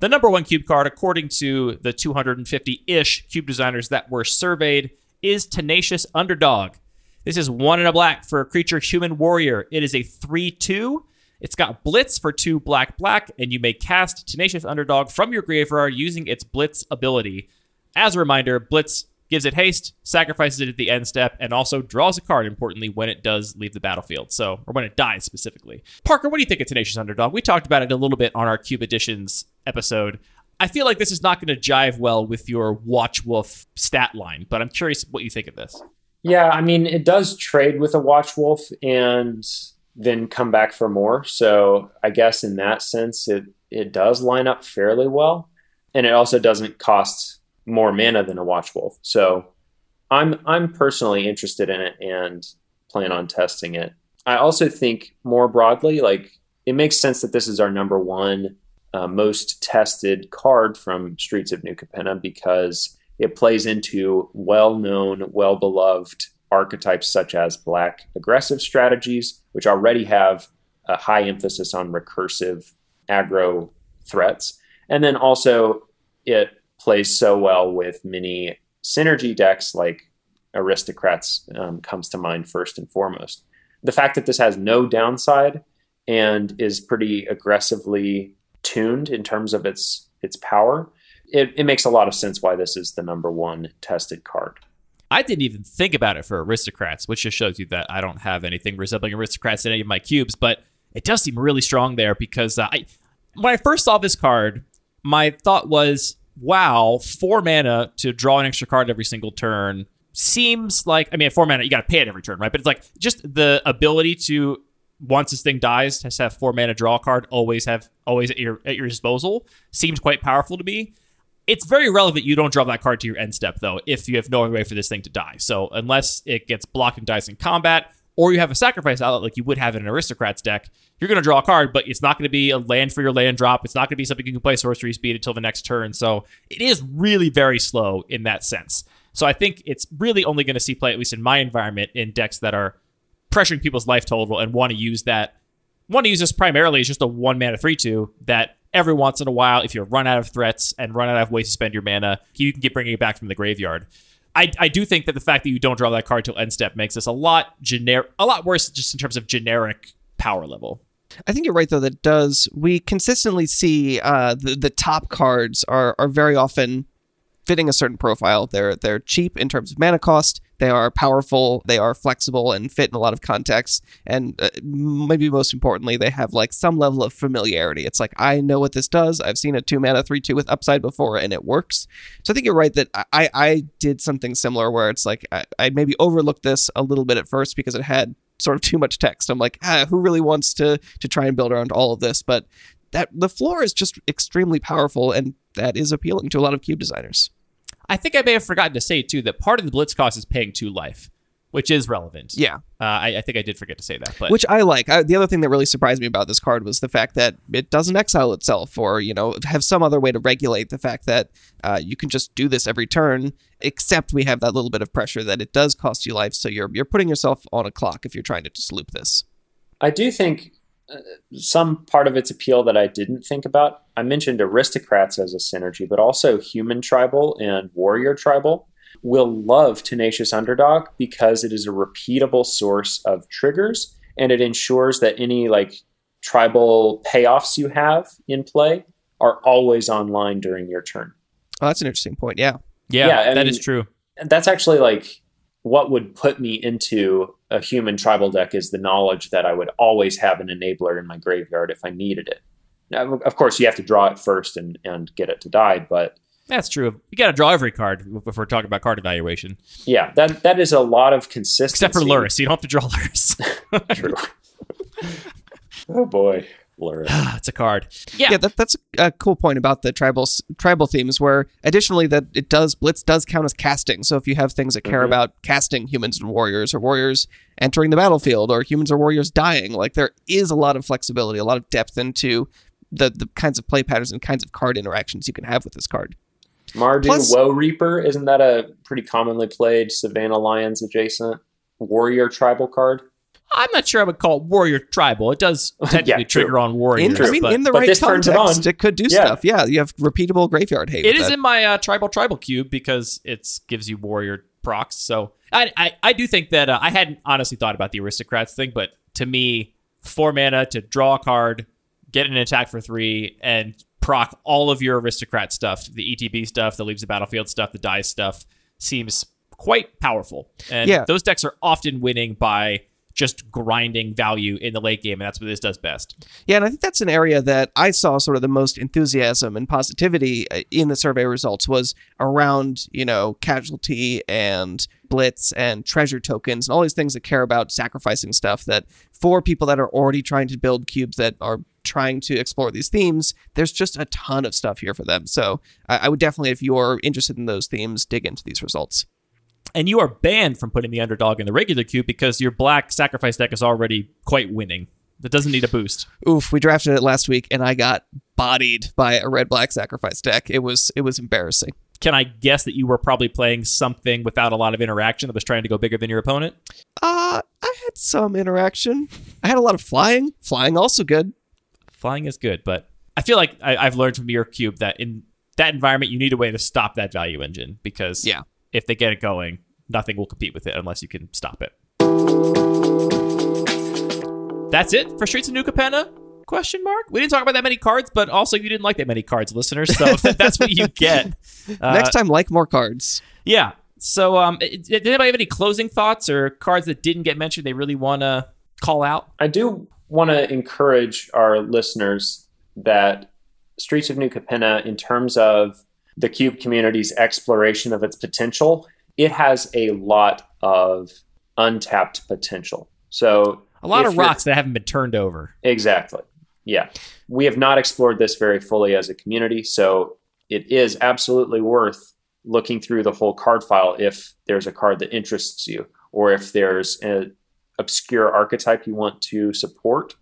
The number one cube card, according to the 250 ish cube designers that were surveyed, is Tenacious Underdog. This is one in a black for a creature human warrior. It is a 3 2. It's got Blitz for two black black, and you may cast Tenacious Underdog from your graveyard using its Blitz ability. As a reminder, Blitz gives it haste, sacrifices it at the end step, and also draws a card, importantly, when it does leave the battlefield. So, or when it dies specifically. Parker, what do you think of Tenacious Underdog? We talked about it a little bit on our Cube Editions episode. I feel like this is not going to jive well with your Watch Wolf stat line, but I'm curious what you think of this. Yeah, I mean, it does trade with a Watch Wolf and then come back for more. So I guess in that sense, it, it does line up fairly well. And it also doesn't cost more mana than a Watch Wolf. So I'm I'm personally interested in it and plan on testing it. I also think more broadly, like it makes sense that this is our number one uh, most tested card from Streets of New Capenna because it plays into well-known, well-beloved archetypes such as black aggressive strategies, which already have a high emphasis on recursive aggro threats, and then also it plays so well with many synergy decks like aristocrats um, comes to mind first and foremost. The fact that this has no downside and is pretty aggressively tuned in terms of its its power, it, it makes a lot of sense why this is the number one tested card. I didn't even think about it for aristocrats, which just shows you that I don't have anything resembling aristocrats in any of my cubes. But it does seem really strong there because uh, I, when I first saw this card, my thought was, "Wow, four mana to draw an extra card every single turn seems like." I mean, at four mana, you got to pay it every turn, right? But it's like just the ability to once this thing dies, has to have four mana draw card, always have always at your at your disposal, seems quite powerful to me. It's very relevant you don't draw that card to your end step, though, if you have no other way for this thing to die. So unless it gets blocked and dies in combat, or you have a sacrifice outlet like you would have in an aristocrats deck, you're going to draw a card, but it's not going to be a land for your land drop. It's not going to be something you can play sorcery speed until the next turn. So it is really very slow in that sense. So I think it's really only going to see play, at least in my environment, in decks that are pressuring people's life total and want to use that. Want to use this primarily as just a one mana three two that every once in a while, if you run out of threats and run out of ways to spend your mana, you can get bringing it back from the graveyard. I, I do think that the fact that you don't draw that card till end step makes this a lot generic, a lot worse just in terms of generic power level. I think you're right though. That does we consistently see uh, the the top cards are are very often fitting a certain profile. They're they're cheap in terms of mana cost. They are powerful. They are flexible and fit in a lot of contexts. And uh, maybe most importantly, they have like some level of familiarity. It's like I know what this does. I've seen a two mana three two with upside before, and it works. So I think you're right that I I did something similar where it's like I, I maybe overlooked this a little bit at first because it had sort of too much text. I'm like, ah, who really wants to to try and build around all of this? But that the floor is just extremely powerful, and that is appealing to a lot of cube designers. I think I may have forgotten to say too that part of the blitz cost is paying two life. which is relevant. Yeah. Uh, I, I think I did forget to say that, but Which I like. I, the other thing that really surprised me about this card was the fact that it doesn't exile itself, or you know, have some other way to regulate the fact that uh, you can just do this every turn. Except we have that little bit of pressure that it does cost you life, so you're you're putting yourself on a clock if you're trying to just loop this. I do think some part of its appeal that I didn't think about. I mentioned aristocrats as a synergy, but also human tribal and warrior tribal will love Tenacious Underdog because it is a repeatable source of triggers and it ensures that any like tribal payoffs you have in play are always online during your turn. Oh, that's an interesting point. Yeah. yeah, yeah, I that is mean- true. That's actually like what would put me into a human tribal deck is the knowledge that I would always have an enabler in my graveyard if I needed it. Now, of course, you have to draw it first and, and get it to die, but That's true. You got to draw every card if we're talking about card evaluation, yeah, that that is a lot of consistency. except for Lurrus. You don't have to draw Lurrus. [laughs] True. [laughs] oh boy, Lurrus. [sighs] it's a card. Yeah, Yeah, that, that's a cool point about the tribal tribal themes. Where additionally, that it does blitz does count as casting. So if you have things that care Mhm. about casting humans and warriors, or warriors entering the battlefield, or humans or warriors dying, like there is a lot of flexibility, a lot of depth into the the kinds of play patterns and kinds of card interactions you can have with this card. Mardu Plus- Woe Reaper isn't that a pretty commonly played Savannah Lions adjacent warrior tribal card? I'm not sure I would call it warrior tribal. It does [laughs] technically true. trigger on warriors. In, I mean, but in the right this turns it context, it could do Yeah. stuff. Yeah, you have repeatable graveyard hate. It is that. in my uh, tribal tribal cube because it gives you warrior procs. So I I, I do think that uh, I hadn't honestly thought about the aristocrats thing, but to me, four mana to draw a card, get an attack for three, and proc all of your aristocrat stuff, the ETB stuff, the leaves the battlefield stuff, the dice stuff, seems quite powerful. And Yeah. those decks are often winning by just grinding value in the late game, and that's what this does best. Yeah, and I think that's an area that I saw sort of the most enthusiasm and positivity uh, in the survey results was around, you know, casualty and blitz and treasure tokens and all these things that care about sacrificing stuff that for people that are already trying to build cubes that are trying to explore these themes, there's just a ton of stuff here for them. So I, I would definitely, if you're interested in those themes, dig into these results. And you are banned from putting the underdog in the regular queue because your black sacrifice deck is already quite winning. That doesn't need a boost. Oof, we drafted it last week and I got bodied by a red black sacrifice deck. It was it was embarrassing. Can I guess that you were probably playing something without a lot of interaction that was trying to go bigger than your opponent? Uh, I had some interaction. I had a lot of flying. Flying also good. Flying is good, but I feel like I, I've learned from your cube that in that environment you need a way to stop that value engine because Yeah. If they get it going, nothing will compete with it unless you can stop it. That's it for Streets of New Capenna? Question mark. We didn't talk about that many cards, but also you didn't like that many cards, listeners. So [laughs] that's what you get. Uh, [laughs] Next time, like more cards. Yeah. So, um, did anybody have any closing thoughts or cards that didn't get mentioned they really want to call out? I do want to encourage our listeners that Streets of New Capenna, in terms of the cube community's exploration of its potential, it has a lot of untapped potential. So A lot of rocks that haven't been turned over. Exactly. Yeah. We have not explored this very fully as a community, so it is absolutely worth looking through the whole card file if there's a card that interests you or if there's an obscure archetype you want to support.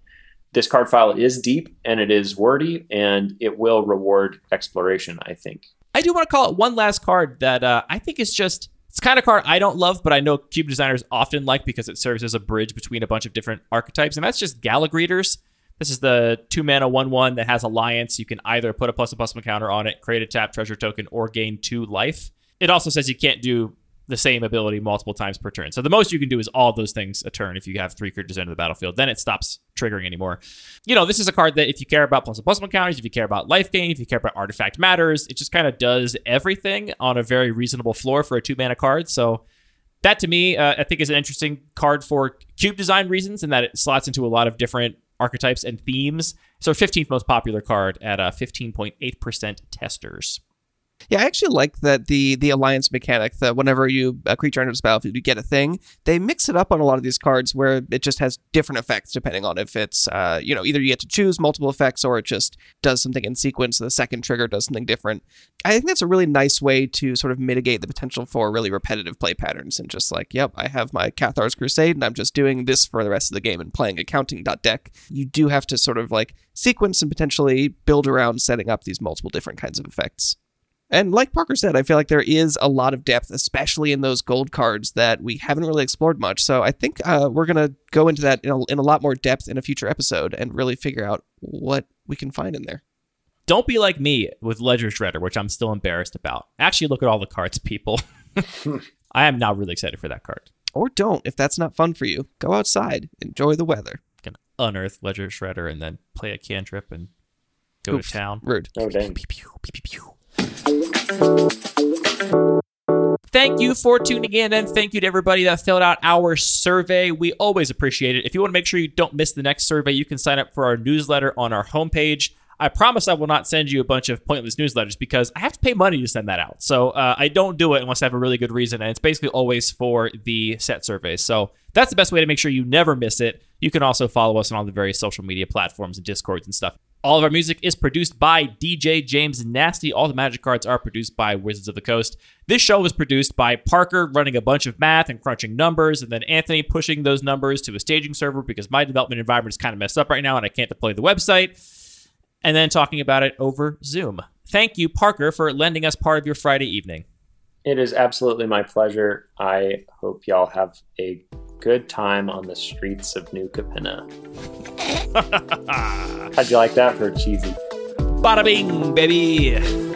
This card file is deep and it is wordy and it will reward exploration, I think. I do want to call it one last card that uh, I think is just it's kind of card I don't love, but I know cube designers often like because it serves as a bridge between a bunch of different archetypes, and that's just Gala Greeters. This is the two mana one one that has Alliance. You can either put a plus a plus one counter on it, create a tap treasure token, or gain two life. It also says you can't do the same ability multiple times per turn. So the most you can do is all those things a turn if you have three creatures enter the battlefield. Then it stops triggering anymore. You know, this is a card that if you care about plus and plus one counters, if you care about life gain, if you care about artifact matters, it just kind of does everything on a very reasonable floor for a two mana card. So that to me, uh, I think is an interesting card for cube design reasons, in that it slots into a lot of different archetypes and themes. So 15th most popular card at uh, 15.8% testers. Yeah, I actually like that the the alliance mechanic that whenever you a creature enters the battlefield, you get a thing. They mix it up on a lot of these cards where it just has different effects depending on if it's uh you know either you get to choose multiple effects or it just does something in sequence. The second trigger does something different. I think that's a really nice way to sort of mitigate the potential for really repetitive play patterns and just like, yep, I have my Cathar's Crusade and I'm just doing this for the rest of the game and playing a counting deck. You do have to sort of like sequence and potentially build around setting up these multiple different kinds of effects. And like Parker said, I feel like there is a lot of depth, especially in those gold cards that we haven't really explored much. So I think uh, we're going to go into that in a, in a lot more depth in a future episode and really figure out what we can find in there. Don't be like me with Ledger Shredder, which I'm still embarrassed about. Actually, look at all the cards, people. [laughs] [laughs] I am not really excited for that card. Or don't if that's not fun for you. Go outside, enjoy the weather. Can unearth Ledger Shredder and then play a cantrip and go Oof, to town. Rude. Oh, dang. [laughs] Thank you for tuning in, and thank you to everybody that filled out our survey. We always appreciate it. If you want to make sure you don't miss the next survey, you can sign up for our newsletter on our homepage. I promise I will not send you a bunch of pointless newsletters because I have to pay money to send that out. So uh, I don't do it unless I have a really good reason, and it's basically always for the set surveys. So that's the best way to make sure you never miss it. You can also follow us on all the various social media platforms and discords and stuff. All of our music is produced by DJ James Nasty. All the magic cards are produced by Wizards of the Coast. This show was produced by Parker running a bunch of math and crunching numbers, and then Anthony pushing those numbers to a staging server because my development environment is kind of messed up right now and I can't deploy the website, and then talking about it over Zoom. Thank you, Parker, for lending us part of your Friday evening. It is absolutely my pleasure. I hope y'all have a good time on the streets of New Capenna. [laughs] How'd you like that for cheesy? Bada bing, baby.